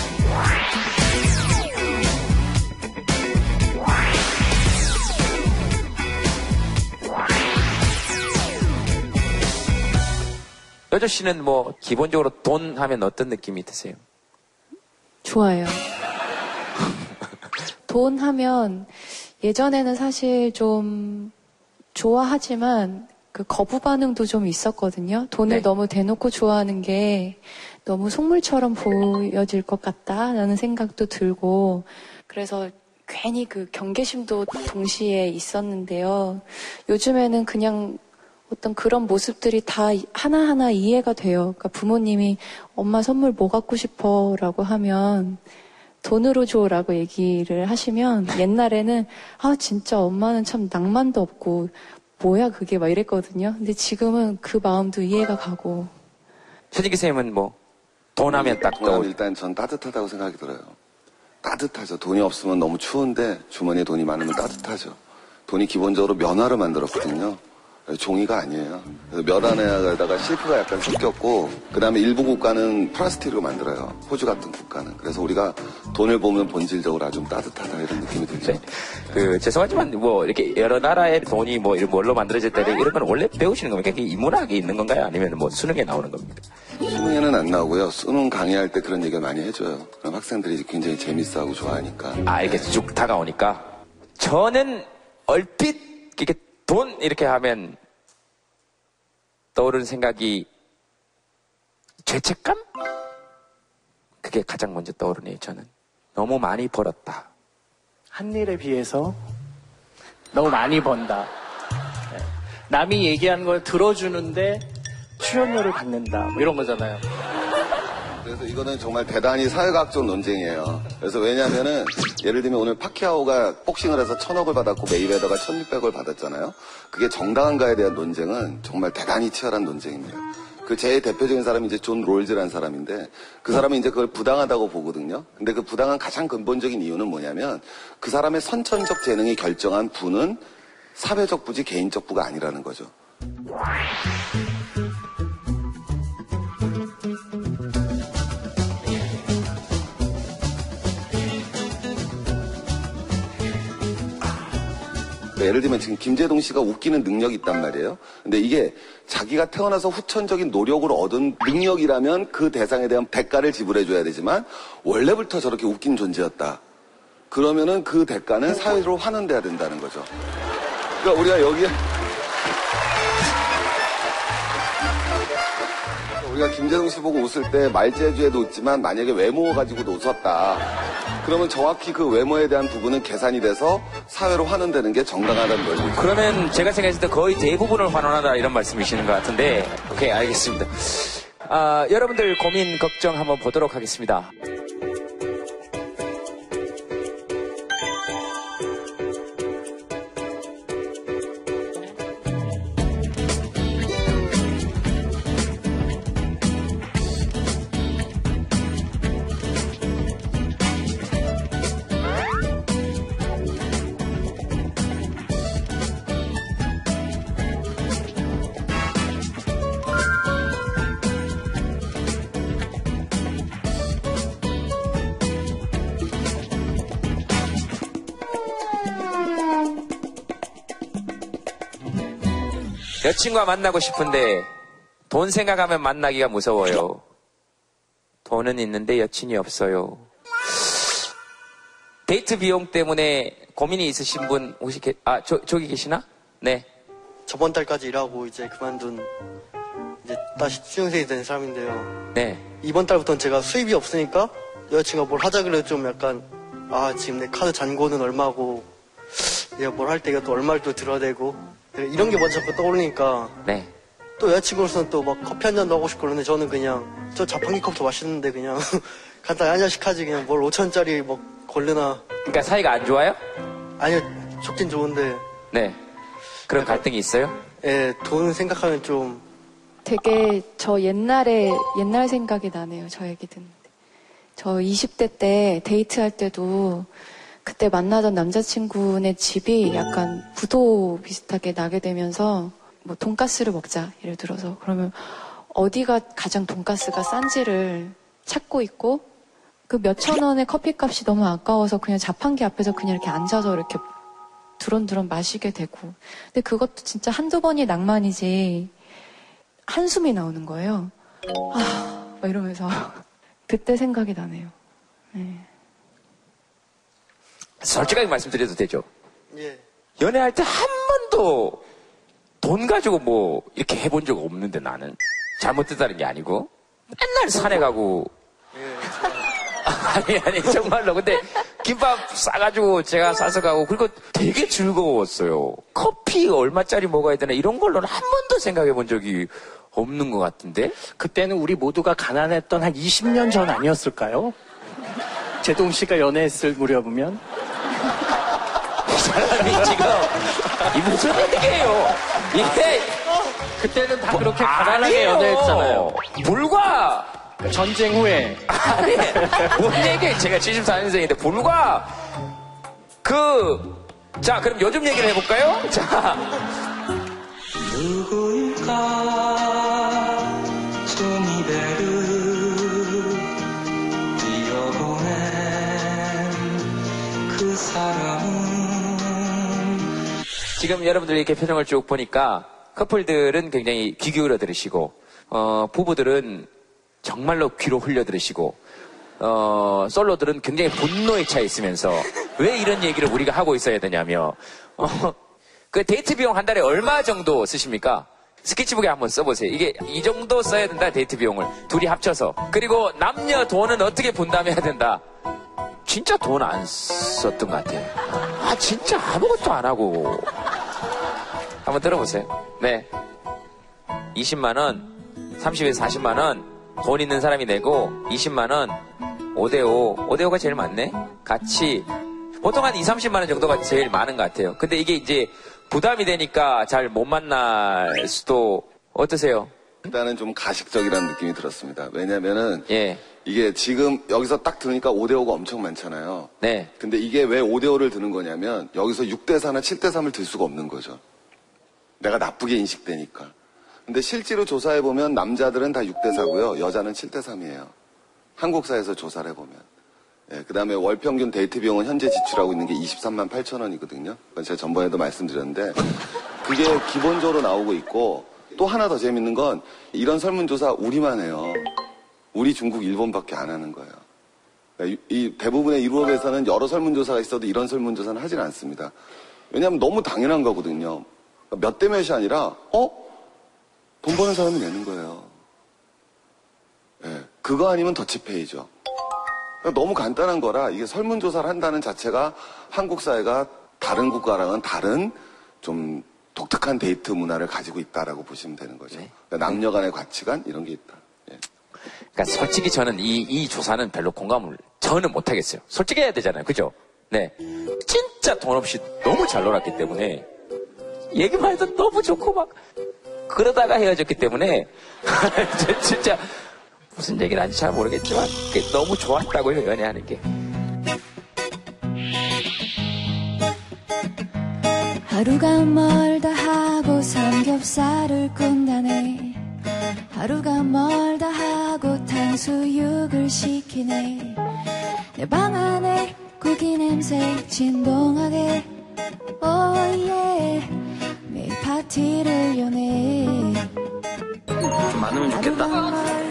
여조 씨는 뭐 기본적으로 돈 하면 어떤 느낌이 드세요? 좋아요. 돈 하면 예전에는 사실 좀 좋아하지만 그 거부 반응도 좀 있었거든요. 돈을 네. 너무 대놓고 좋아하는 게 너무 속물처럼 보여질 것 같다라는 생각도 들고 그래서 괜히 그 경계심도 동시에 있었는데요. 요즘에는 그냥 어떤 그런 모습들이 다 하나하나 이해가 돼요. 그러니까 부모님이 엄마 선물 뭐 갖고 싶어? 라고 하면 돈으로 줘 라고 얘기를 하시면 옛날에는 아, 진짜 엄마는 참 낭만도 없고 뭐야 그게 막 이랬거든요. 근데 지금은 그 마음도 이해가 가고 최진기 선생님은 뭐 돈 하면 딱 돈하면 떠오르 일단 전 따뜻하다고 생각이 들어요. 따뜻하죠. 돈이 없으면 너무 추운데 주머니에 돈이 많으면 따뜻하죠. 돈이 기본적으로 면화로 만들었거든요. 종이가 아니에요. 몇 안에다가 실크가 약간 섞였고, 그 다음에 일부 국가는 플라스틱으로 만들어요. 호주 같은 국가는. 그래서 우리가 돈을 보면 본질적으로 아주 따뜻하다 이런 느낌이 들죠. 그 죄송하지만 뭐 이렇게 여러 나라의 돈이 뭐 이런 뭘로 만들어졌다 이런 건 원래 배우시는 겁니까? 이게 인문학에 있는 건가요? 아니면 뭐 수능에 나오는 겁니까? 수능에는 안 나오고요. 수능 강의할 때 그런 얘기를 많이 해줘요. 그럼 학생들이 굉장히 재밌어하고 좋아하니까. 아 이렇게 쭉 다가오니까 저는 얼핏 이렇게 돈 이렇게 하면 떠오르는 생각이 죄책감? 그게 가장 먼저 떠오르네요, 저는. 너무 많이 벌었다. 한 일에 비해서 너무 많이 번다. 네. 남이 얘기하는 걸 들어주는데 출연료를 받는다. 뭐 이런 거잖아요. 그래서 이거는 정말 대단히 사회과학적 논쟁이에요. 그래서 왜냐면은, 예를 들면 오늘 파키아오가 복싱을 해서 천억을 받았고 메이웨더가 천육백을 받았잖아요. 그게 정당한가에 대한 논쟁은 정말 대단히 치열한 논쟁입니다. 그 제일 대표적인 사람이 이제 존 롤즈라는 사람인데 그 사람은 이제 그걸 부당하다고 보거든요. 근데 그 부당한 가장 근본적인 이유는 뭐냐면 그 사람의 선천적 재능이 결정한 부는 사회적 부지 개인적 부가 아니라는 거죠. 그러니까 예를 들면 지금 김재동 씨가 웃기는 능력이 있단 말이에요. 근데 이게 자기가 태어나서 후천적인 노력으로 얻은 능력이라면 그 대상에 대한 대가를 지불해줘야 되지만 원래부터 저렇게 웃긴 존재였다. 그러면은 그 대가는 사회로 환원돼야 된다는 거죠. 그러니까 우리가 여기에 우리가 김재동 씨 보고 웃을 때 말재주에도 웃지만 만약에 외모 가지고도 웃었다. 그러면 정확히 그 외모에 대한 부분은 계산이 돼서 사회로 환원되는 게 정당하다는 거죠. 그러면 제가 생각했을 때 거의 대부분을 환원하다 이런 말씀이시는 것 같은데, 오케이, 알겠습니다. 아, 여러분들 고민, 걱정 한번 보도록 하겠습니다. 여친과 만나고 싶은데 돈 생각하면 만나기가 무서워요. 돈은 있는데 여친이 없어요. 데이트 비용 때문에 고민이 있으신 분 혹시 계, 아 저, 저기 계시나? 네. 저번 달까지 일하고 이제 그만둔 이제 다시 수용생이 된 사람인데요. 네. 이번 달부터는 제가 수입이 없으니까 여자친구가 뭘 하자 그래도 좀 약간 아 지금 내 카드 잔고는 얼마고 내가 뭘 할때 이것도 얼마를 또 들어야 되고 이런 게 먼저 자꾸 떠오르니까 네. 또 여자친구로서는 또 막 커피 한 잔도 하고 싶고 그러는데 저는 그냥 저 자판기 컵도 맛있는데 그냥 간단히 한 잔씩 하지 그냥 뭘 5천원짜리 뭐 걸르나 그러니까 사이가 안 좋아요? 아니요 좋긴 좋은데 네. 그런 갈등이 있어요? 예, 돈 생각하면 좀 되게 저 옛날에 옛날 생각이 나네요. 저 얘기 듣는데. 저 20대 때 데이트할 때도 그때 만나던 남자친구네 집이 약간 부도 비슷하게 나게 되면서 뭐 돈가스를 먹자 예를 들어서 그러면 어디가 가장 돈가스가 싼지를 찾고 있고 그 몇천 원의 커피값이 너무 아까워서 그냥 자판기 앞에서 그냥 이렇게 앉아서 이렇게 두런두런 마시게 되고 근데 그것도 진짜 한두 번이 낭만이지 한숨이 나오는 거예요. 아, 막 이러면서 그때 생각이 나네요. 네. 솔직하게 말씀드려도 되죠? 예. 연애할 때 한 번도 돈 가지고 뭐 이렇게 해본 적 없는데 나는. 잘못됐다는 게 아니고. 맨날 산에 가고. 아니 아니 정말로. 근데 김밥 싸가지고 제가 싸서 가고 그리고 되게 즐거웠어요. 커피 얼마짜리 먹어야 되나 이런 걸로는 한 번도 생각해 본 적이 없는 것 같은데? 그때는 우리 모두가 가난했던 한 20년 전 아니었을까요? 제동 씨가 연애했을 무렵이면 사람이 지금 이 무슨 얘기예요 이게 그때는 다 그렇게 가난하게 아니에요. 연애했잖아요. 불과 전쟁 후에 아니 뭔 얘기 제가 74년생인데 불과 그 자 그럼 요즘 얘기를 해볼까요? 자 누구일까 지금 여러분들 이렇게 표정을 쭉 보니까 커플들은 굉장히 귀 기울여 들으시고 어, 부부들은 정말로 귀로 흘려 들으시고 어, 솔로들은 굉장히 분노에 차 있으면서 왜 이런 얘기를 우리가 하고 있어야 되냐며 어, 그 데이트 비용 한 달에 얼마 정도 쓰십니까? 스케치북에 한번 써보세요. 이게 이 정도 써야 된다, 데이트 비용을. 둘이 합쳐서. 그리고 남녀 돈은 어떻게 분담해야 된다? 진짜 돈 안 썼던 것 같아요. 아, 진짜 아무것도 안 하고. 한번 들어보세요. 네. 20만원, 30에서 40만원, 돈 있는 사람이 내고, 20만원, 5대5, 5대5가 제일 많네? 같이, 보통 한 2, 30만원 정도가 제일 많은 것 같아요. 근데 이게 이제 부담이 되니까 잘 못 만날 수도, 어떠세요? 일단은 좀 가식적이라는 느낌이 들었습니다. 왜냐면은 예. 이게 지금 여기서 딱 들으니까 5대5가 엄청 많잖아요. 네. 근데 이게 왜 5대5를 드는 거냐면 여기서 6대4나 7대3을 들 수가 없는 거죠. 내가 나쁘게 인식되니까. 근데 실제로 조사해보면 남자들은 다 6대4고요. 여자는 7대3이에요. 한국사에서 조사를 해보면. 예, 그 다음에 월 평균 데이트 비용은 현재 지출하고 있는 게 23만 8천 원이거든요. 제가 전번에도 말씀드렸는데 그게 기본적으로 나오고 있고 또 하나 더 재밌는 건 이런 설문조사 우리만 해요. 우리 중국 일본밖에 안 하는 거예요. 이, 이 대부분의 유럽에서는 여러 설문조사가 있어도 이런 설문조사는 하진 않습니다. 왜냐하면 너무 당연한 거거든요. 몇 대 몇이 아니라 어? 돈 버는 사람이 내는 거예요. 예, 그거 아니면 더치페이죠. 너무 간단한 거라 이게 설문조사를 한다는 자체가 한국 사회가 다른 국가랑은 다른 좀 독특한 데이트 문화를 가지고 있다라고 보시면 되는 거죠. 그러니까 남녀 간의 가치관 이런 게 있다. 그러니까 솔직히 저는 이, 이 조사는 별로 공감을 저는 못하겠어요. 솔직히 해야 되잖아요. 그죠? 네. 진짜 돈 없이 너무 잘 놀았기 때문에 얘기만 해도 너무 좋고 막 그러다가 헤어졌기 때문에 진짜 무슨 얘기를 하는지 잘 모르겠지만 너무 좋았다고요 연애하는 게. 하루가 멀다 하고 삼겹살을 꾼다네. 하루가 멀다 하고 탕수육을 시키네. 내 방 안에 고기 냄새 진동하게 매일 파티를 여네 좀 많으면 좋겠다.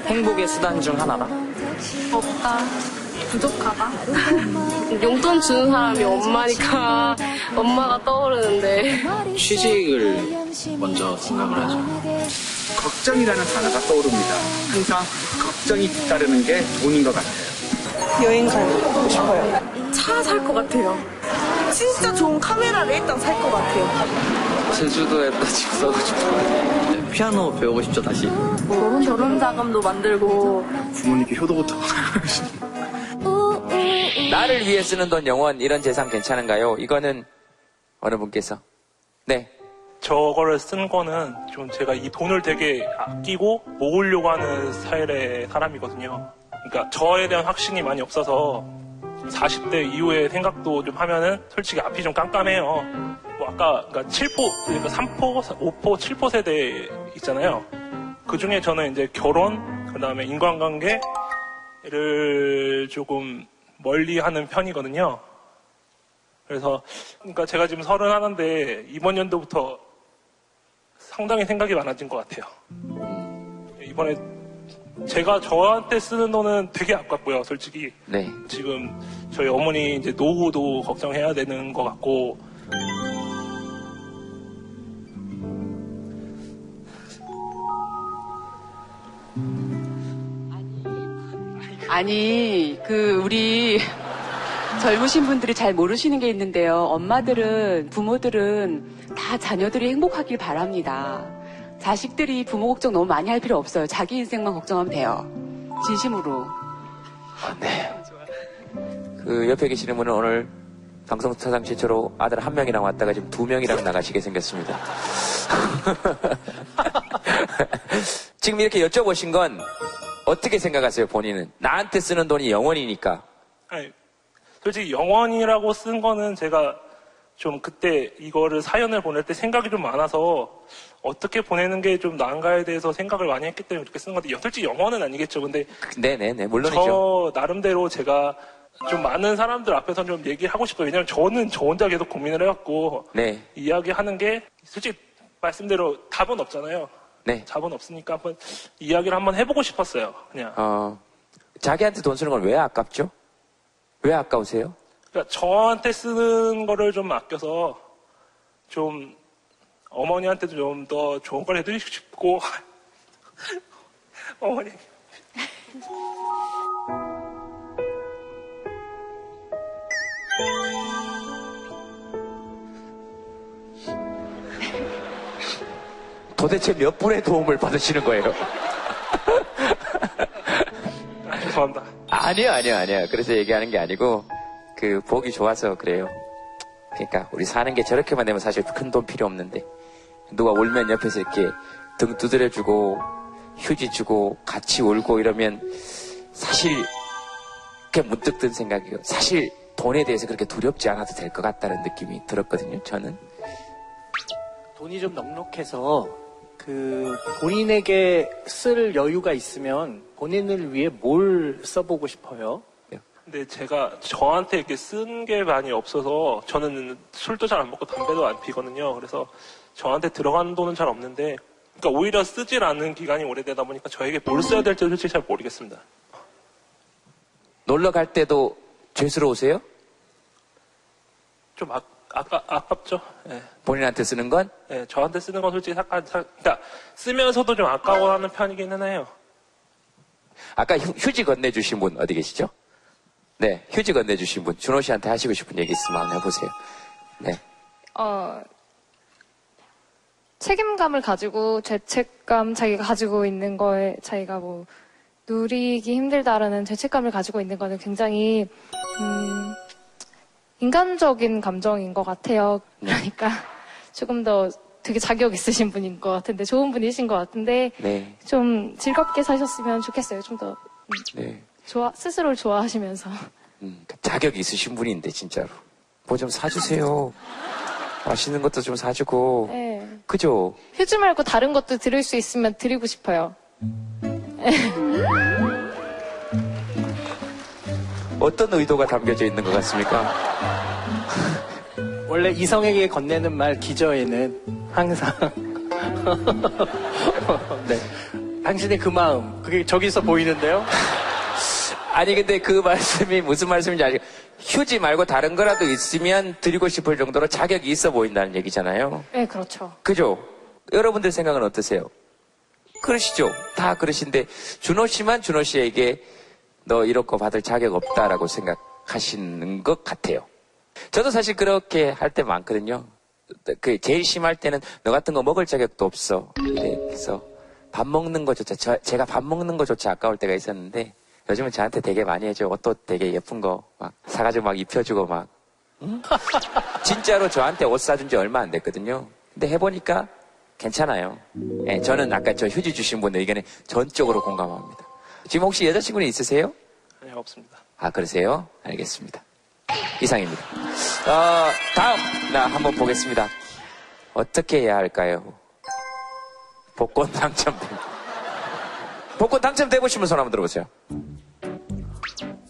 행복의 수단 중 하나라. 없다. 부족하다. 용돈 주는 사람이 엄마니까 엄마가 떠오르는데. 취직을 먼저 생각을 하죠. 걱정이라는 단어가 떠오릅니다. 항상 걱정이 뒤따르는 게 돈인 것 같아요. 여행 가고 싶어요. 차 살 것 같아요. 진짜 좋은 카메라를 일단 살 것 같아요. 제주도에 다 집 사고 싶어요. 피아노 배우고 싶죠, 다시. 결혼, 결혼 자금도 만들고. 부모님께 효도부터. 나를 위해 쓰는 돈 영원 이런 재산 괜찮은가요? 이거는 어느 분께서 네. 저거를 쓴 거는 좀 제가 이 돈을 되게 아끼고 모으려고 하는 스타일의 사람이거든요. 그러니까 저에 대한 확신이 많이 없어서 40대 이후에 생각도 좀 하면은 솔직히 앞이 좀 깜깜해요. 뭐 아까 그러니까 7포, 그러니까 3포, 5포, 7포 세대 있잖아요. 그 중에 저는 이제 결혼, 그 다음에 인간관계를 조금 멀리 하는 편이거든요. 그래서, 그러니까 제가 지금 서른 하는데 이번 연도부터 상당히 생각이 많아진 것 같아요. 이번에 제가 저한테 쓰는 돈은 되게 아깝고요, 솔직히. 네. 지금 저희 어머니 이제 노후도 걱정해야 되는 것 같고, 아니, 그, 우리 젊으신 분들이 잘 모르시는 게 있는데요. 엄마들은, 부모들은 다 자녀들이 행복하길 바랍니다. 자식들이 부모 걱정 너무 많이 할 필요 없어요. 자기 인생만 걱정하면 돼요. 진심으로. 그 옆에 계시는 분은 오늘 방송 사상 최초로 아들 한 명이랑 왔다가 지금 두 명이랑 나가시게 생겼습니다. 지금 이렇게 여쭤보신 건 어떻게 생각하세요, 본인은? 나한테 쓰는 돈이 영원이니까. 아니, 솔직히 영원이라고 쓴 거는 제가 좀 그때 이거를 사연을 보낼 때 생각이 좀 많아서 어떻게 보내는 게 좀 나은가에 대해서 생각을 많이 했기 때문에 그렇게 쓴 건데 솔직히 영어는 아니겠죠. 근데 네네네, 물론이죠. 저 나름대로 제가 좀 많은 사람들 앞에서 좀 얘기하고 싶어요. 왜냐면 저는 저 혼자 계속 고민을 해갖고 네. 이야기하는 게 솔직히 말씀대로 답은 없잖아요. 네. 답은 없으니까 한번 이야기를 한번 해보고 싶었어요. 그냥. 어, 자기한테 돈 쓰는 건 왜 아깝죠? 왜 아까우세요? 그러니까 저한테 쓰는 거를 좀 아껴서 좀 어머니한테도 좀 더 좋은 걸 해드리고 싶고 어머니 도대체 몇 분의 도움을 받으시는 거예요? 아, 죄송합니다. 아니요, 아니요, 아니요. 그래서 얘기하는 게 아니고, 그, 보기 좋아서 그래요. 그러니까, 우리 사는 게 저렇게만 되면 사실 큰 돈 필요 없는데, 누가 울면 옆에서 이렇게 등 두드려주고, 휴지 주고, 같이 울고 이러면, 사실, 그게 문득 든 생각이에요. 사실, 돈에 대해서 그렇게 두렵지 않아도 될 것 같다는 느낌이 들었거든요, 저는. 돈이 좀 넉넉해서 그 본인에게 쓸 여유가 있으면 본인을 위해 뭘 써보고 싶어요? 근데 제가 저한테 이렇게 쓴 게 많이 없어서 저는 술도 잘 안 먹고 담배도 안 피거든요. 그래서 저한테 들어가는 돈은 잘 없는데 그러니까 오히려 쓰질 않는 기간이 오래되다 보니까 저에게 뭘 써야 될지 솔직히 잘 모르겠습니다. 놀러 갈 때도 죄스러우세요? 좀 아, 아까, 아깝죠? 예. 본인한테 쓰는 건? 예, 저한테 쓰는 건 솔직히 사, 사, 그러니까 쓰면서도 좀 아까워하는 편이기는 해요. 아까 휴- 휴지 건네주신 분 어디 계시죠? 네, 휴지 건네주신 분. 준호 씨한테 하시고 싶은 얘기 있으면 한번 해보세요. 네. 어, 책임감을 가지고 죄책감 자기가 가지고 있는 거에 자기가 뭐 누리기 힘들다라는 죄책감을 가지고 있는 거는 굉장히 음, 인간적인 감정인 것 같아요. 그러니까 조금 더 되게 자격 있으신 분인 것 같은데 좋은 분이신 것 같은데 네. 좀 즐겁게 사셨으면 좋겠어요. 좀더 네. 좋아 스스로를 좋아하시면서 음, 자격이 있으신 분인데, 진짜로. 뭐 좀 사주세요. 맛있는 것도 좀 사주고. 네. 그죠? 휴지 말고 다른 것도 드릴 수 있으면 드리고 싶어요. 어떤 의도가 담겨져 있는 것 같습니까? 원래 이성에게 건네는 말 기저에는 항상 네. 당신의 그 마음 그게 저기서 보이는데요. 아니, 근데 그 말씀이 무슨 말씀인지 알죠? 휴지 말고 다른 거라도 있으면 드리고 싶을 정도로 자격이 있어 보인다는 얘기잖아요. 네, 그렇죠. 그죠? 여러분들 생각은 어떠세요? 그러시죠? 다 그러신데, 준호 씨만 준호 씨에게 너거 받을 자격 없다라고 생각하시는 것 같아요. 저도 사실 그렇게 할 때 많거든요. 그 제일 심할 때는 너 같은 거 먹을 자격도 없어. 그래서 밥 먹는 거조차, 저- 제가 밥 먹는 거조차 아까울 때가 있었는데, 요즘은 저한테 되게 많이 해줘요. 옷도 되게 예쁜 거 막 사가지고 막 입혀주고 막. 응? 진짜로 저한테 옷 사준 지 얼마 안 됐거든요. 근데 해보니까 괜찮아요. 예, 저는 아까 저 휴지 주신 분 의견에 전적으로 공감합니다. 지금 혹시 여자친구는 있으세요? 네, 없습니다. 아, 그러세요? 알겠습니다. 이상입니다. 어, 다음, 나 한번 보겠습니다. 어떻게 해야 할까요? 복권 당첨됩니다. 복권 당첨돼 보시면 손 한번 들어보세요.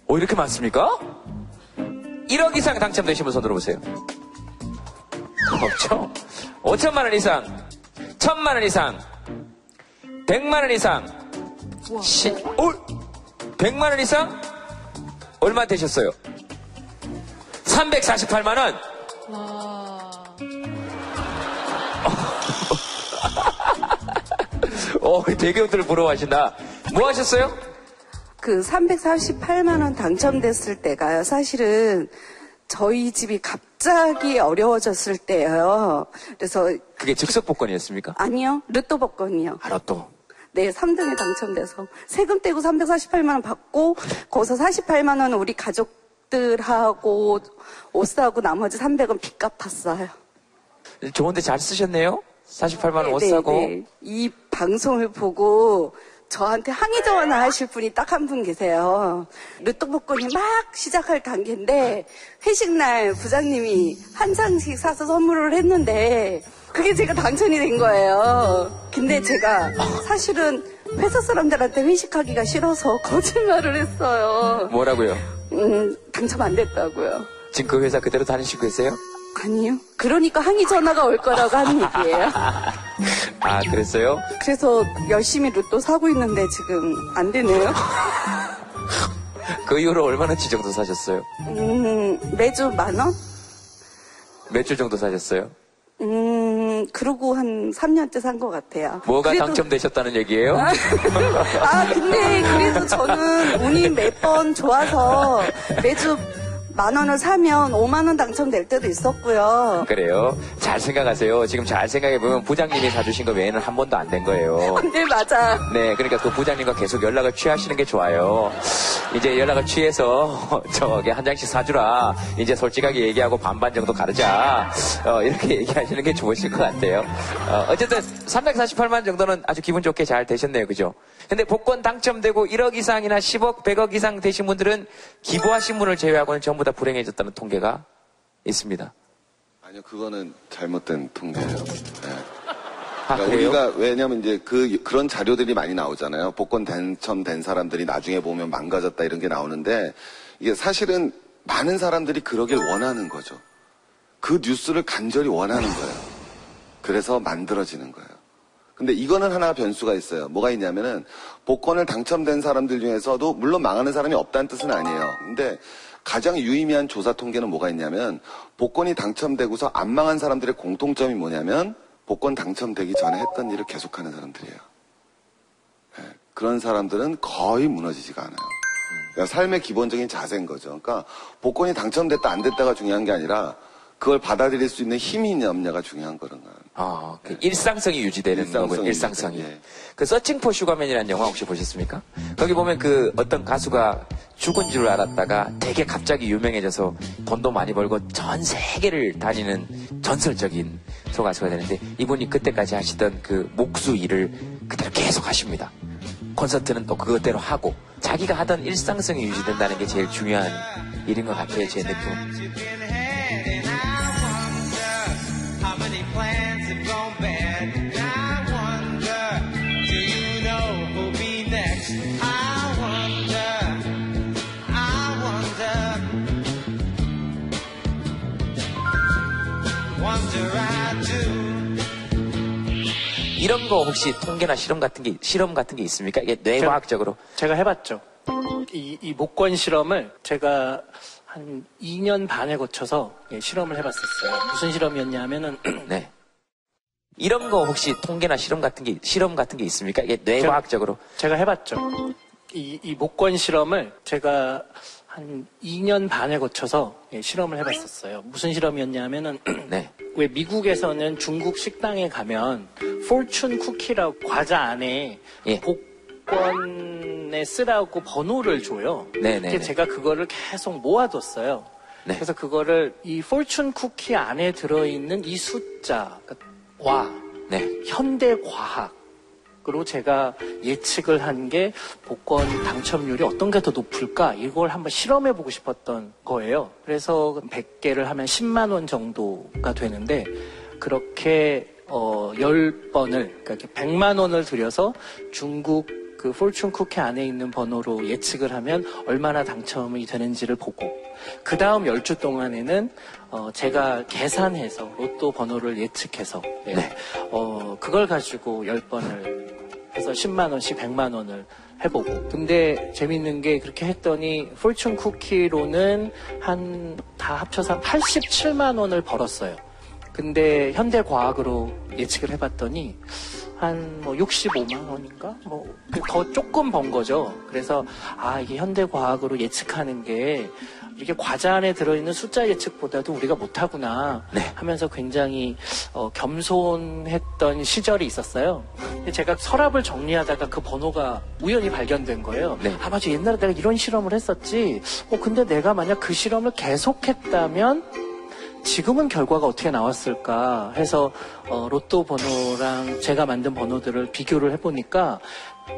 오, 이렇게 많습니까? 1억 이상 당첨되시면 손 들어보세요. 없죠? 5천만 원 이상, 1천만 원 이상, 100만 원 이상, 시, 오, 100만 원 이상? 얼마 되셨어요? 348만 원. 어, 대기업들 부러워하신다. 뭐 하셨어요? 그 348만 원 당첨됐을 때가요. 사실은 저희 집이 갑자기 어려워졌을 때예요. 그래서 그게 즉석 복권이었습니까? 아니요. 로또 복권이요. 아, 로또. 네, 3등에 당첨돼서 세금 떼고 348만 원 받고 거기서 48만 원은 우리 가족들하고 옷 사고 나머지 300은 빚 갚았어요. 좋은데 잘 쓰셨네요? 48만 원옷 네, 사고. 네. 이 방송을 보고 저한테 항의 전화 하실 분이 딱 한 분 계세요. 복권이 막 시작할 단계인데 회식 날 부장님이 한 장씩 사서 선물을 했는데 그게 제가 당첨이 된 거예요. 근데 제가 사실은 회사 사람들한테 회식하기가 싫어서 거짓말을 했어요. 뭐라고요? 음, 당첨 안 됐다고요. 지금 그 회사 그대로 다니시고 계세요? 아니요. 그러니까 항의 전화가 올 거라고 하는 얘기예요. 아, 그랬어요? 그래서 열심히 로또 사고 있는데 지금 안 되네요. 그 이후로 얼마나 치 정도 사셨어요? 음, 매주 만 원? 몇 주 정도 사셨어요? 음, 그러고 한 3년째 산 것 같아요. 뭐가 그래도- 당첨되셨다는 얘기예요? 아, 근데 그래도 저는 운이 몇 번 좋아서 매주 만 원을 사면 5만 원 당첨될 때도 있었고요. 그래요. 잘 생각하세요. 지금 잘 생각해보면 부장님이 사주신 거 외에는 한 번도 안 된 거예요. 네, 맞아. 네, 그러니까 그 부장님과 계속 연락을 취하시는 게 좋아요. 이제 연락을 취해서 저기 한 장씩 사주라. 이제 솔직하게 얘기하고 반반 정도 가르자. 어, 이렇게 얘기하시는 게 좋으실 것 같아요. 어, 쨌든 348만 정도는 아주 기분 좋게 잘 되셨네요. 그죠? 근데 복권 당첨되고 1억 이상이나 10억, 100억 이상 되신 분들은 기부하신 분을 제외하고는 전부 다 불행해졌다는 통계가 있습니다. 아니요, 그거는 잘못된 통계예요. 네. 아, 그러니까? 우리가 왜냐면 이제 그 그런 자료들이 많이 나오잖아요. 복권 당첨된 사람들이 나중에 보면 망가졌다 이런 게 나오는데 이게 사실은 많은 사람들이 그러길 원하는 거죠. 그 뉴스를 간절히 원하는 거예요. 그래서 만들어지는 거예요. 근데 이거는 하나 변수가 있어요. 뭐가 있냐면은 복권을 당첨된 사람들 중에서도 물론 망하는 사람이 없다는 뜻은 아니에요. 근데 가장 유의미한 조사 통계는 뭐가 있냐면 복권이 당첨되고서 안 망한 사람들의 공통점이 뭐냐면 복권 당첨되기 전에 했던 일을 계속하는 사람들이에요. 예, 그런 사람들은 거의 무너지지가 않아요. 그러니까 삶의 기본적인 자세인 거죠. 그러니까 복권이 당첨됐다 안 됐다가 중요한 게 아니라 그걸 받아들일 수 있는 힘이 있냐 없냐가 중요한 거예요. 아, 그 일상성이 유지되는 일상성이 거군, 일상성이. 예. 그 서칭 포 슈가맨이라는 영화 혹시 보셨습니까? 거기 보면 그 어떤 가수가 죽은 줄 알았다가 되게 갑자기 유명해져서 돈도 많이 벌고 전 세계를 다니는 전설적인 소가수가 되는데 이분이 그때까지 하시던 그 목수 일을 그대로 계속 하십니다. 콘서트는 또 그것대로 하고 자기가 하던 일상성이 유지된다는 게 제일 중요한 일인 것 같아요, 제 느낌. 이런 거 혹시 통계나 실험 같은 게 실험 같은 게 있습니까? 이게 뇌과학적으로 제가 해봤죠. 이, 이 목권 실험을 제가 한 2년 반에 거쳐서 예, 실험을 해봤었어요. 무슨 실험이었냐면은 네. 이런 거 혹시 통계나 실험 같은 게 실험 같은 게 있습니까? 이게 뇌과학적으로 제가 해봤죠. 이, 이 목권 실험을 제가 한 2년 반에 거쳐서 예, 실험을 해봤었어요. 무슨 실험이었냐면은 네. 왜 미국에서는 중국 식당에 가면 포춘 쿠키라고 과자 안에 예. 복권에 쓰라고 번호를 줘요. 네네네. 근데 제가 그거를 계속 모아뒀어요. 네. 그래서 그거를 이 포춘 쿠키 안에 들어있는 이 숫자와 네. 현대 과학 으로 제가 예측을 한 게 복권 당첨률이 어떤 게 더 높을까 이걸 한번 실험해 보고 싶었던 거예요. 그래서 100개를 하면 10만 원 정도가 되는데 그렇게 어 10번을 그러니까 이렇게 100만 원을 들여서 중국 그 폴춘 쿠키 안에 있는 번호로 예측을 하면 얼마나 당첨이 되는지를 보고 그 다음 10주 동안에는 어 제가 계산해서 로또 번호를 예측해서 예. 어 그걸 가지고 10번을 해서 10만 원씩 100만 원을 해보고 근데 재밌는 게 그렇게 했더니 폴춘 쿠키로는 한 다 합쳐서 한 87만 원을 벌었어요. 근데 현대 과학으로 예측을 해봤더니 한 뭐 65만 원인가 뭐 더 조금 번 거죠. 그래서 아 이게 현대 과학으로 예측하는 게 이렇게 과자 안에 들어있는 숫자 예측보다도 우리가 못하구나 하면서 굉장히 어, 겸손했던 시절이 있었어요. 제가 서랍을 정리하다가 그 번호가 우연히 발견된 거예요. 아 맞아 옛날에 내가 이런 실험을 했었지. 어 근데 내가 만약 그 실험을 계속했다면 지금은 결과가 어떻게 나왔을까 해서 어, 로또 번호랑 제가 만든 번호들을 비교를 해보니까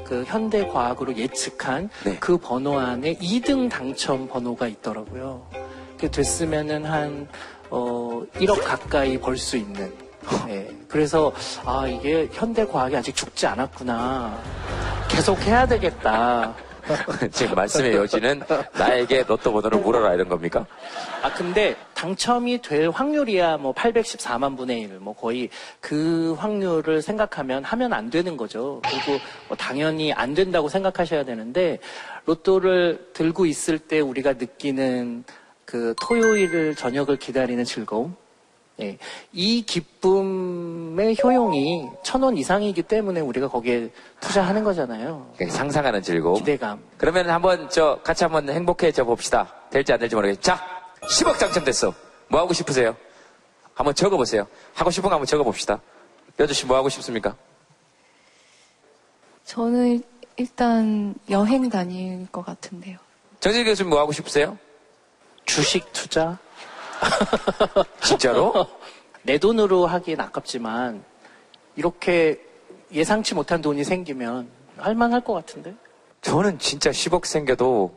그 현대 과학으로 예측한 그 번호 안에 2등 당첨 번호가 있더라고요. 그 됐으면은 한 어, 1억 가까이 벌 수 있는. 예. 그래서 아 이게 현대 과학이 아직 죽지 않았구나. 계속 해야 되겠다. 지금 말씀의 여지는 나에게 로또 번호를 물어라 이런 겁니까? 아 근데 당첨이 될 확률이야 뭐 814만 분의 1, 뭐 거의 그 확률을 생각하면 하면 안 되는 거죠. 그리고 뭐 당연히 안 된다고 생각하셔야 되는데 로또를 들고 있을 때 우리가 느끼는 그 토요일 저녁을 기다리는 즐거움, 예, 이 기쁨의 효용이 천 원 이상이기 때문에 우리가 거기에 투자하는 거잖아요. 그러니까 상상하는 즐거움. 기대감. 그러면 한번 저 같이 한번 행복해져 봅시다. 될지 안 될지 모르겠지만 자, 10억 당첨됐어. 뭐 하고 싶으세요? 한번 적어보세요. 하고 싶은 거 한번 적어봅시다. 여주 씨 뭐 하고 싶습니까? 저는 일단 여행 다닐 것 같은데요. 정진 교수님 뭐 하고 싶으세요? 주식 투자? 진짜로? 내 돈으로 하기엔 아깝지만 이렇게 예상치 못한 돈이 생기면 할만할 것 같은데? 저는 진짜 10억 생겨도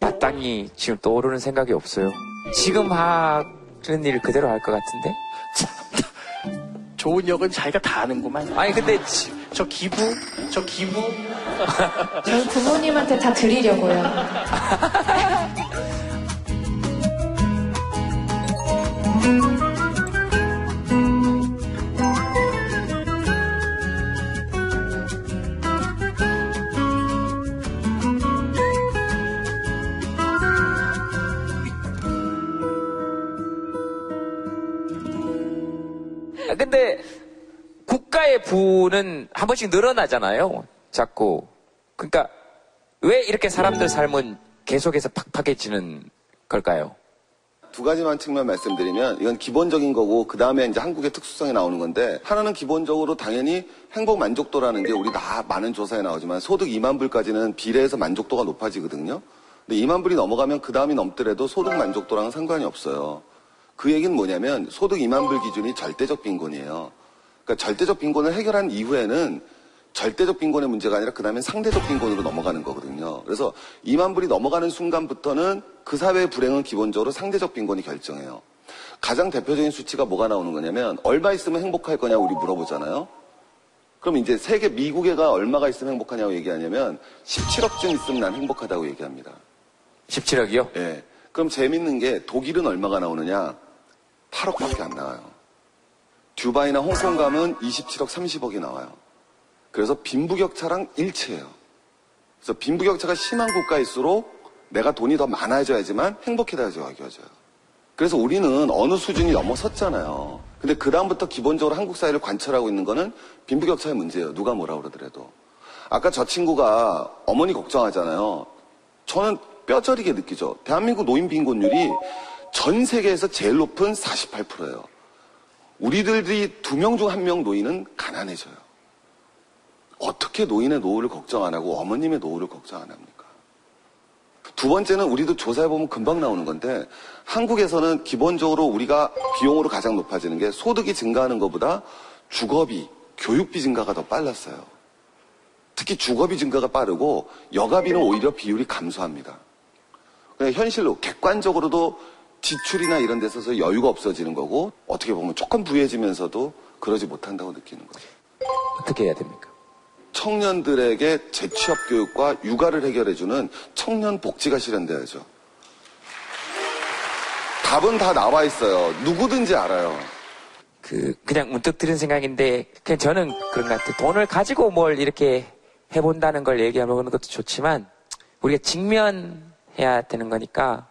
마땅히 지금 떠오르는 생각이 없어요. 지금 하는 일 그대로 할 것 같은데? 좋은 역은 자기가 다 아는구만. 아니 근데 저 기부, 저 기부. 저희 부모님한테 다 드리려고요. 근데 국가의 부는 한 번씩 늘어나잖아요. 자꾸. 그러니까 왜 이렇게 사람들 삶은 계속해서 팍팍해지는 걸까요? 두 가지만 측면 말씀드리면 이건 기본적인 거고 그 다음에 이제 한국의 특수성이 나오는 건데 하나는 기본적으로 당연히 행복 만족도라는 게 우리 다 많은 조사에 나오지만 소득 2만 불까지는 비례해서 만족도가 높아지거든요. 근데 2만 불이 넘어가면 그 다음이 넘더라도 소득 만족도랑은 상관이 없어요. 그 얘기는 뭐냐면 소득 2만 불 기준이 절대적 빈곤이에요. 그러니까 절대적 빈곤을 해결한 이후에는 절대적 빈곤의 문제가 아니라 그 다음엔 상대적 빈곤으로 넘어가는 거거든요. 그래서 2만 불이 넘어가는 순간부터는 그 사회의 불행은 기본적으로 상대적 빈곤이 결정해요. 가장 대표적인 수치가 뭐가 나오는 거냐면 얼마 있으면 행복할 거냐고 우리 물어보잖아요. 그럼 이제 세계 미국에가 얼마가 있으면 행복하냐고 얘기하냐면 17억쯤 있으면 난 행복하다고 얘기합니다. 17억이요? 예. 그럼 재밌는 게 독일은 얼마가 나오느냐? 8억밖에 안 나와요. 듀바이나 홍콩 가면 27억, 30억이 나와요. 그래서 빈부격차랑 일치해요. 그래서 빈부격차가 심한 국가일수록 내가 돈이 더 많아져야지만 행복해져야죠. 그래서 우리는 어느 수준이 넘어섰잖아요. 근데 그다음부터 기본적으로 한국 사회를 관철하고 있는 거는 빈부격차의 문제예요. 누가 뭐라 그러더라도. 아까 저 친구가 어머니 걱정하잖아요. 저는 뼈저리게 느끼죠. 대한민국 노인 빈곤율이 전 세계에서 제일 높은 48%예요. 우리들이 두 명 중 한 명 노인은 가난해져요. 어떻게 노인의 노후를 걱정 안 하고 어머님의 노후를 걱정 안 합니까? 두 번째는 우리도 조사해보면 금방 나오는 건데 한국에서는 기본적으로 우리가 비용으로 가장 높아지는 게 소득이 증가하는 것보다 주거비, 교육비 증가가 더 빨랐어요. 특히 주거비 증가가 빠르고 여가비는 오히려 비율이 감소합니다. 그냥 현실로 객관적으로도 지출이나 이런 데 있어서 여유가 없어지는 거고 어떻게 보면 조금 부해지면서도 그러지 못한다고 느끼는 거죠. 어떻게 해야 됩니까? 청년들에게 재취업 교육과 육아를 해결해주는 청년 복지가 실현돼야죠. 답은 다 나와 있어요. 누구든지 알아요. 그 그냥 문득 들은 생각인데 그냥 저는 그런 것 같아요. 돈을 가지고 뭘 이렇게 해본다는 걸 얘기하는 것도 좋지만 우리가 직면해야 되는 거니까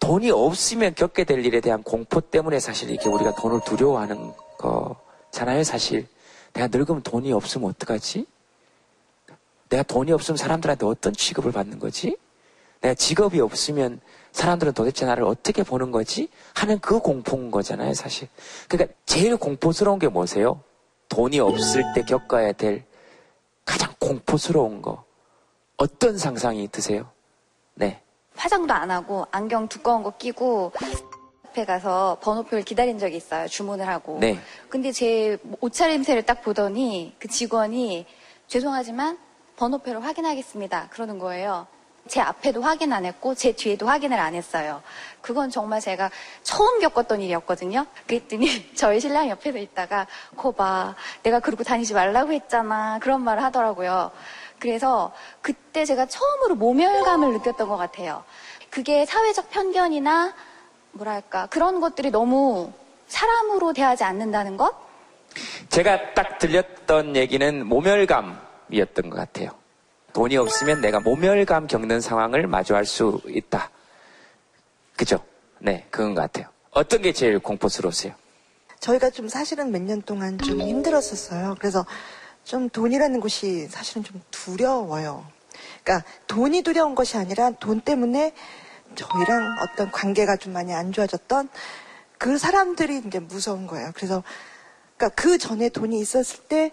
돈이 없으면 겪게 될 일에 대한 공포 때문에 사실 이렇게 우리가 돈을 두려워하는 거잖아요, 사실. 내가 늙으면 돈이 없으면 어떡하지? 내가 돈이 없으면 사람들한테 어떤 취급을 받는 거지? 내가 직업이 없으면 사람들은 도대체 나를 어떻게 보는 거지? 하는 그 공포인 거잖아요, 사실. 그러니까 제일 공포스러운 게 뭐세요? 돈이 없을 때 겪어야 될 가장 공포스러운 거. 어떤 상상이 드세요? 네. 화장도 안 하고 안경 두꺼운 거 끼고 앞에 가서 번호표를 기다린 적이 있어요. 주문을 하고. 네. 근데 제 옷차림새를 딱 보더니 그 직원이 죄송하지만 번호표를 확인하겠습니다. 그러는 거예요. 제 앞에도 확인 안 했고 제 뒤에도 확인을 안 했어요. 그건 정말 제가 처음 겪었던 일이었거든요. 그랬더니 저희 신랑 옆에서 있다가 거봐 내가 그러고 다니지 말라고 했잖아 그런 말을 하더라고요. 그래서 그때 제가 처음으로 모멸감을 느꼈던 것 같아요. 그게 사회적 편견이나 뭐랄까 그런 것들이 너무 사람으로 대하지 않는다는 것? 제가 딱 들렸던 얘기는 모멸감이었던 것 같아요. 돈이 없으면 내가 모멸감 겪는 상황을 마주할 수 있다. 그죠? 네, 그건 것 같아요. 어떤 게 제일 공포스러우세요? 저희가 좀 사실은 몇 년 동안 좀 힘들었었어요. 그래서 좀 돈이라는 것이 사실은 좀 두려워요. 그러니까 돈이 두려운 것이 아니라 돈 때문에 저희랑 어떤 관계가 좀 많이 안 좋아졌던 그 사람들이 이제 무서운 거예요. 그래서 그러니까 그 전에 돈이 있었을 때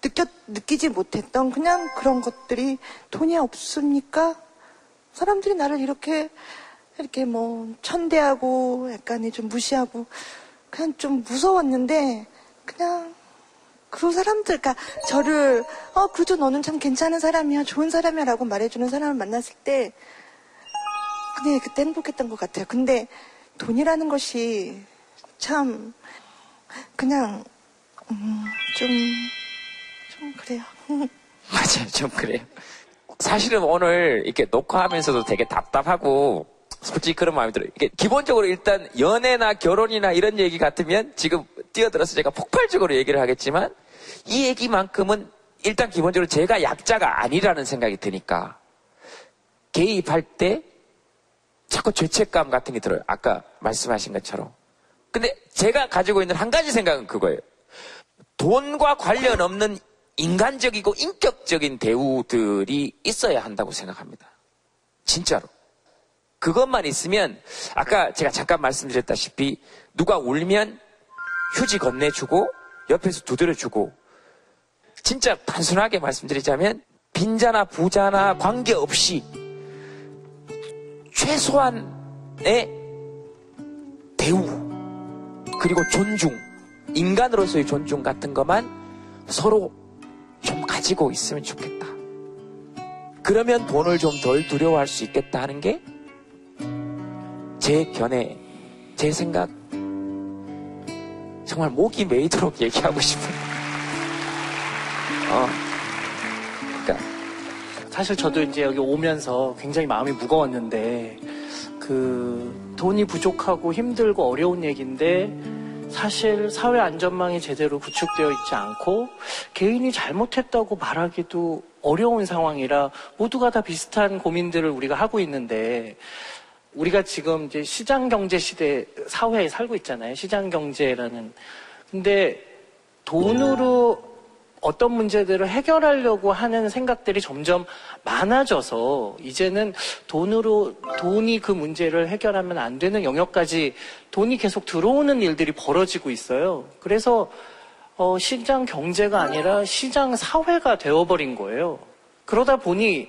느껴 느끼지 못했던 그냥 그런 것들이 돈이 없으니까 사람들이 나를 이렇게 이렇게 뭐 천대하고 약간의 좀 무시하고 그냥 좀 무서웠는데 그냥 그 사람들, 그러니까 저를 어 그저 너는 참 괜찮은 사람이야, 좋은 사람이야라고 말해주는 사람을 만났을 때 그냥 그때 행복했던 것 같아요. 근데 돈이라는 것이 참 그냥 음, 좀, 좀 그래요. 맞아요, 좀 그래요. 사실은 오늘 이렇게 녹화하면서도 되게 답답하고 솔직히 그런 마음이 들어요. 이게 기본적으로 일단 연애나 결혼이나 이런 얘기 같으면 지금 뛰어들어서 제가 폭발적으로 얘기를 하겠지만 이 얘기만큼은 일단 기본적으로 제가 약자가 아니라는 생각이 드니까 개입할 때 자꾸 죄책감 같은 게 들어요. 아까 말씀하신 것처럼. 근데 제가 가지고 있는 한 가지 생각은 그거예요. 돈과 관련 없는 인간적이고 인격적인 대우들이 있어야 한다고 생각합니다. 진짜로. 그것만 있으면 아까 제가 잠깐 말씀드렸다시피 누가 울면 휴지 건네주고 옆에서 두드려주고 진짜 단순하게 말씀드리자면 빈자나 부자나 관계없이 최소한의 대우 그리고 존중 인간으로서의 존중 같은 것만 서로 좀 가지고 있으면 좋겠다. 그러면 돈을 좀 덜 두려워할 수 있겠다 하는 게 제 견해, 제 생각, 정말 목이 메이도록 얘기하고 싶어요. 어, 그러니까 사실 저도 이제 여기 오면서 굉장히 마음이 무거웠는데 그 돈이 부족하고 힘들고 어려운 얘기인데 사실 사회 안전망이 제대로 구축되어 있지 않고 개인이 잘못했다고 말하기도 어려운 상황이라 모두가 다 비슷한 고민들을 우리가 하고 있는데 우리가 지금 이제 시장 경제 시대 사회에 살고 있잖아요. 시장 경제라는. 근데 돈으로 어떤 문제들을 해결하려고 하는 생각들이 점점 많아져서 이제는 돈으로 돈이 그 문제를 해결하면 안 되는 영역까지 돈이 계속 들어오는 일들이 벌어지고 있어요. 그래서 어, 시장 경제가 아니라 시장 사회가 되어버린 거예요. 그러다 보니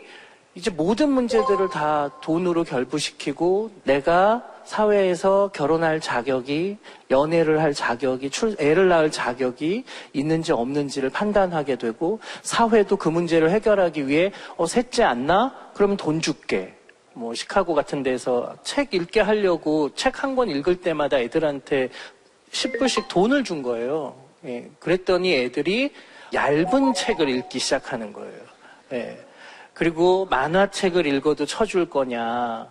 이제 모든 문제들을 다 돈으로 결부시키고 내가 사회에서 결혼할 자격이 연애를 할 자격이 출, 애를 낳을 자격이 있는지 없는지를 판단하게 되고 사회도 그 문제를 해결하기 위해 어 셋째 안 나? 그러면 돈 줄게. 뭐 시카고 같은 데서 책 읽게 하려고 책 한 권 읽을 때마다 애들한테 10불씩 돈을 준 거예요. 예, 그랬더니 애들이 얇은 책을 읽기 시작하는 거예요. 예. 그리고 만화책을 읽어도 쳐줄 거냐,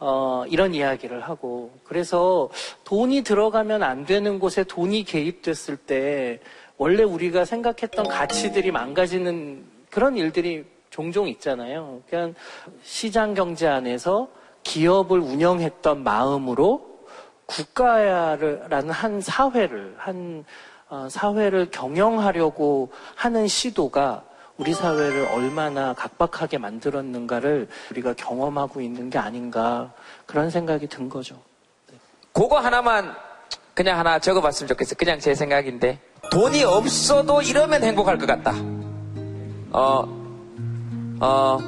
어, 이런 이야기를 하고. 그래서 돈이 들어가면 안 되는 곳에 돈이 개입됐을 때 원래 우리가 생각했던 가치들이 망가지는 그런 일들이 종종 있잖아요. 그러니까 시장 경제 안에서 기업을 운영했던 마음으로 국가라는 한 사회를, 한 어, 사회를 경영하려고 하는 시도가 우리 사회를 얼마나 각박하게 만들었는가를 우리가 경험하고 있는 게 아닌가 그런 생각이 든 거죠. 그거 하나만 그냥 하나 적어봤으면 좋겠어요. 그냥 제 생각인데 돈이 없어도 이러면 행복할 것 같다. 어, 어,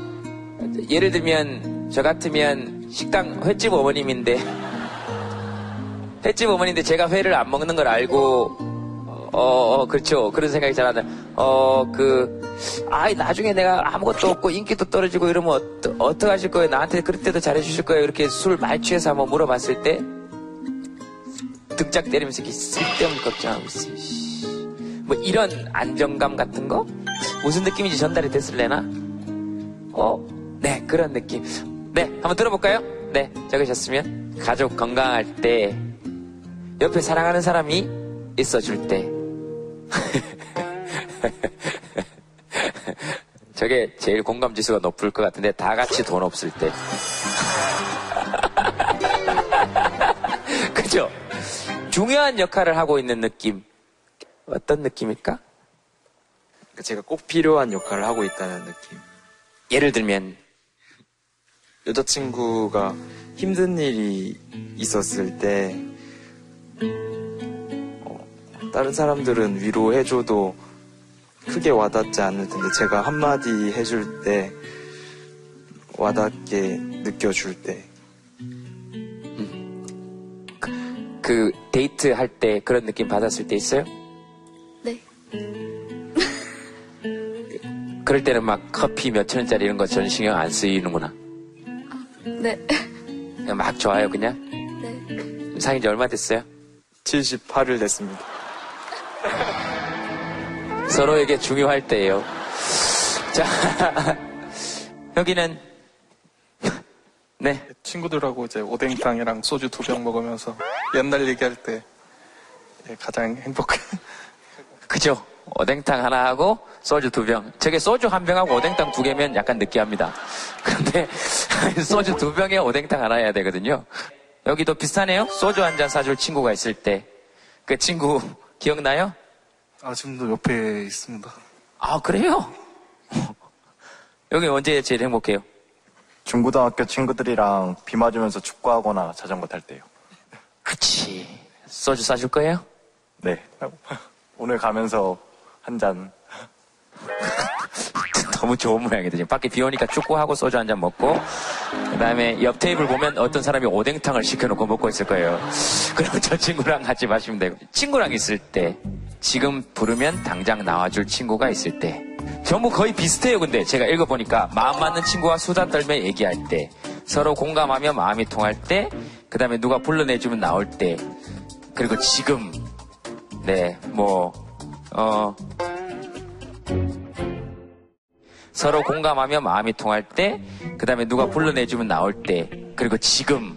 예를 들면 저 같으면 식당 횟집 어머님인데 횟집 어머니인데 제가 회를 안 먹는 걸 알고 어, 어, 그렇죠. 그런 생각이 잘 나요. 어, 그, 아이, 나중에 내가 아무것도 없고 인기도 떨어지고 이러면 어떠, 어떡하실 거예요? 나한테 그럴 때도 잘해주실 거예요? 이렇게 술 많이 취해서 한번 물어봤을 때, 득작 때리면서 이렇게 쓸데없는 걱정하고 있어요. 씨. 뭐 이런 안정감 같은 거? 무슨 느낌인지 전달이 됐을래나? 어, 네, 그런 느낌. 네, 한번 들어볼까요? 네, 적으셨으면. 가족 건강할 때, 옆에 사랑하는 사람이 있어줄 때. 저게 제일 공감 지수가 높을 것 같은데 다 같이 돈 없을 때. 그죠? 중요한 역할을 하고 있는 느낌. 어떤 느낌일까? 그러니까 제가 꼭 필요한 역할을 하고 있다는 느낌. 예를 들면 여자친구가 힘든 일이 있었을 때 어, 다른 사람들은 위로해줘도 크게 와닿지 않을 텐데 제가 한마디 해줄 때 와닿게 느껴줄 때그 데이트 할 때 그런 느낌 받았을 때 있어요? 네. 그럴 때는 막 커피 몇천 원짜리 이런 거 전 신경 안 쓰이는구나. 네. 그냥 막 좋아요, 그냥? 네. 사귄 지 얼마 됐어요? 78일 됐습니다. 서로에게 중요할 때예요. 자, 여기는 네. 친구들하고 이제 오뎅탕이랑 소주 두 병 먹으면서 옛날 얘기할 때 예, 가장 행복해. 그죠? 오뎅탕 하나 하고 소주 두 병. 저게 소주 한 병하고 오뎅탕 두 개면 약간 느끼합니다. 근데 소주 두 병에 오뎅탕 하나 해야 되거든요. 여기도 비슷하네요. 소주 한 잔 사줄 친구가 있을 때. 그 친구 기억나요? 아, 지금도 옆에 있습니다. 아, 그래요? 여기 언제 제일 행복해요? 중고등학교 친구들이랑 비 맞으면서 축구하거나 자전거 탈 때요. 그치. 소주 사줄 거예요? 네. 오늘 가면서 한 잔. 너무 좋은 모양이다. 지금 밖에 비 오니까 축구하고 소주 한 잔 먹고, 그 다음에 옆 테이블 보면 어떤 사람이 오뎅탕을 시켜놓고 먹고 있을 거예요. 그럼 저 친구랑 같이 마시면 되고. 친구랑 있을 때, 지금 부르면 당장 나와줄 친구가 있을 때. 전부 거의 비슷해요, 근데. 제가 읽어보니까, 마음 맞는 친구와 수다 떨며 얘기할 때, 서로 공감하며 마음이 통할 때, 그 다음에 누가 불러내주면 나올 때, 그리고 지금, 네, 뭐, 어, 서로 공감하며 마음이 통할 때, 그 다음에 누가 불러내주면 나올 때, 그리고 지금,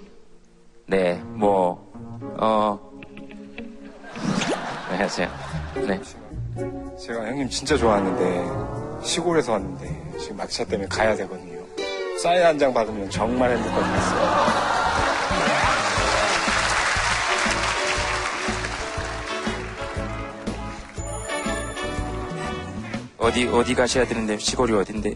네, 뭐, 어, 네, 하세요. 네. 제가 형님 진짜 좋아하는데 시골에서 왔는데 지금 막차 때문에 가야 되거든요. 사인 한 장 받으면 정말 행복하겠어요. 어디, 어디 가셔야 되는데, 시골이 어딘데?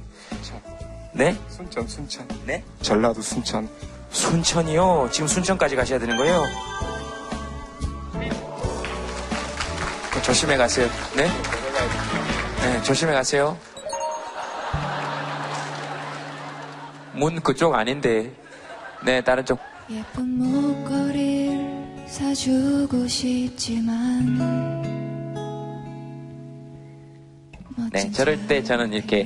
네? 순천, 순천. 네? 전라도 순천. 순천이요? 지금 순천까지 가셔야 되는 거예요? 조심해 가세요. 네? 네, 조심해 가세요. 문 그쪽 아닌데. 네, 다른 쪽. 예쁜 목걸이를 사주고 싶지만 네, 저럴 때 저는 이렇게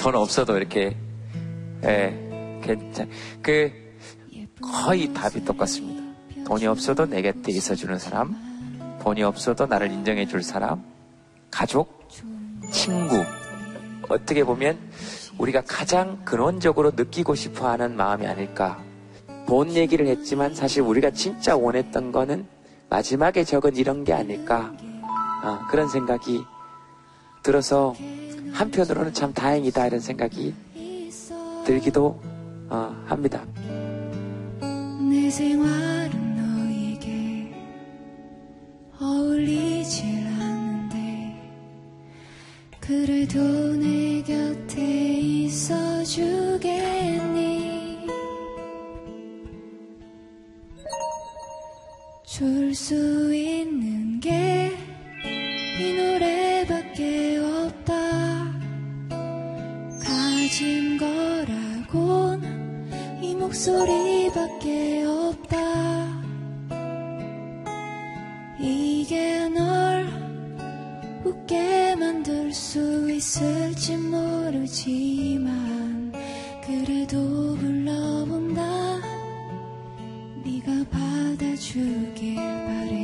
돈 없어도 이렇게 예, 괜찮. 그 거의 답이 똑같습니다. 돈이 없어도 내 곁에 있어주는 사람, 돈이 없어도 나를 인정해 줄 사람, 가족, 친구. 어떻게 보면 우리가 가장 근원적으로 느끼고 싶어 하는 마음이 아닐까. 돈 얘기를 했지만 사실 우리가 진짜 원했던 거는 마지막에 적은 이런 게 아닐까. 아, 그런 생각이 들어서 한편으로는 참 다행이다 이런 생각이 들기도 어, 합니다. 어울리질 않는데 그래도 내 곁에 있어 주겠니? 줄 수 있는 게 이 노래밖에 없다. 가진 거라곤 이 목소리밖에 없다 이게 널 웃게 만들 수 있을지 모르지만 그래도 불러본다. 네가 받아주길 바래.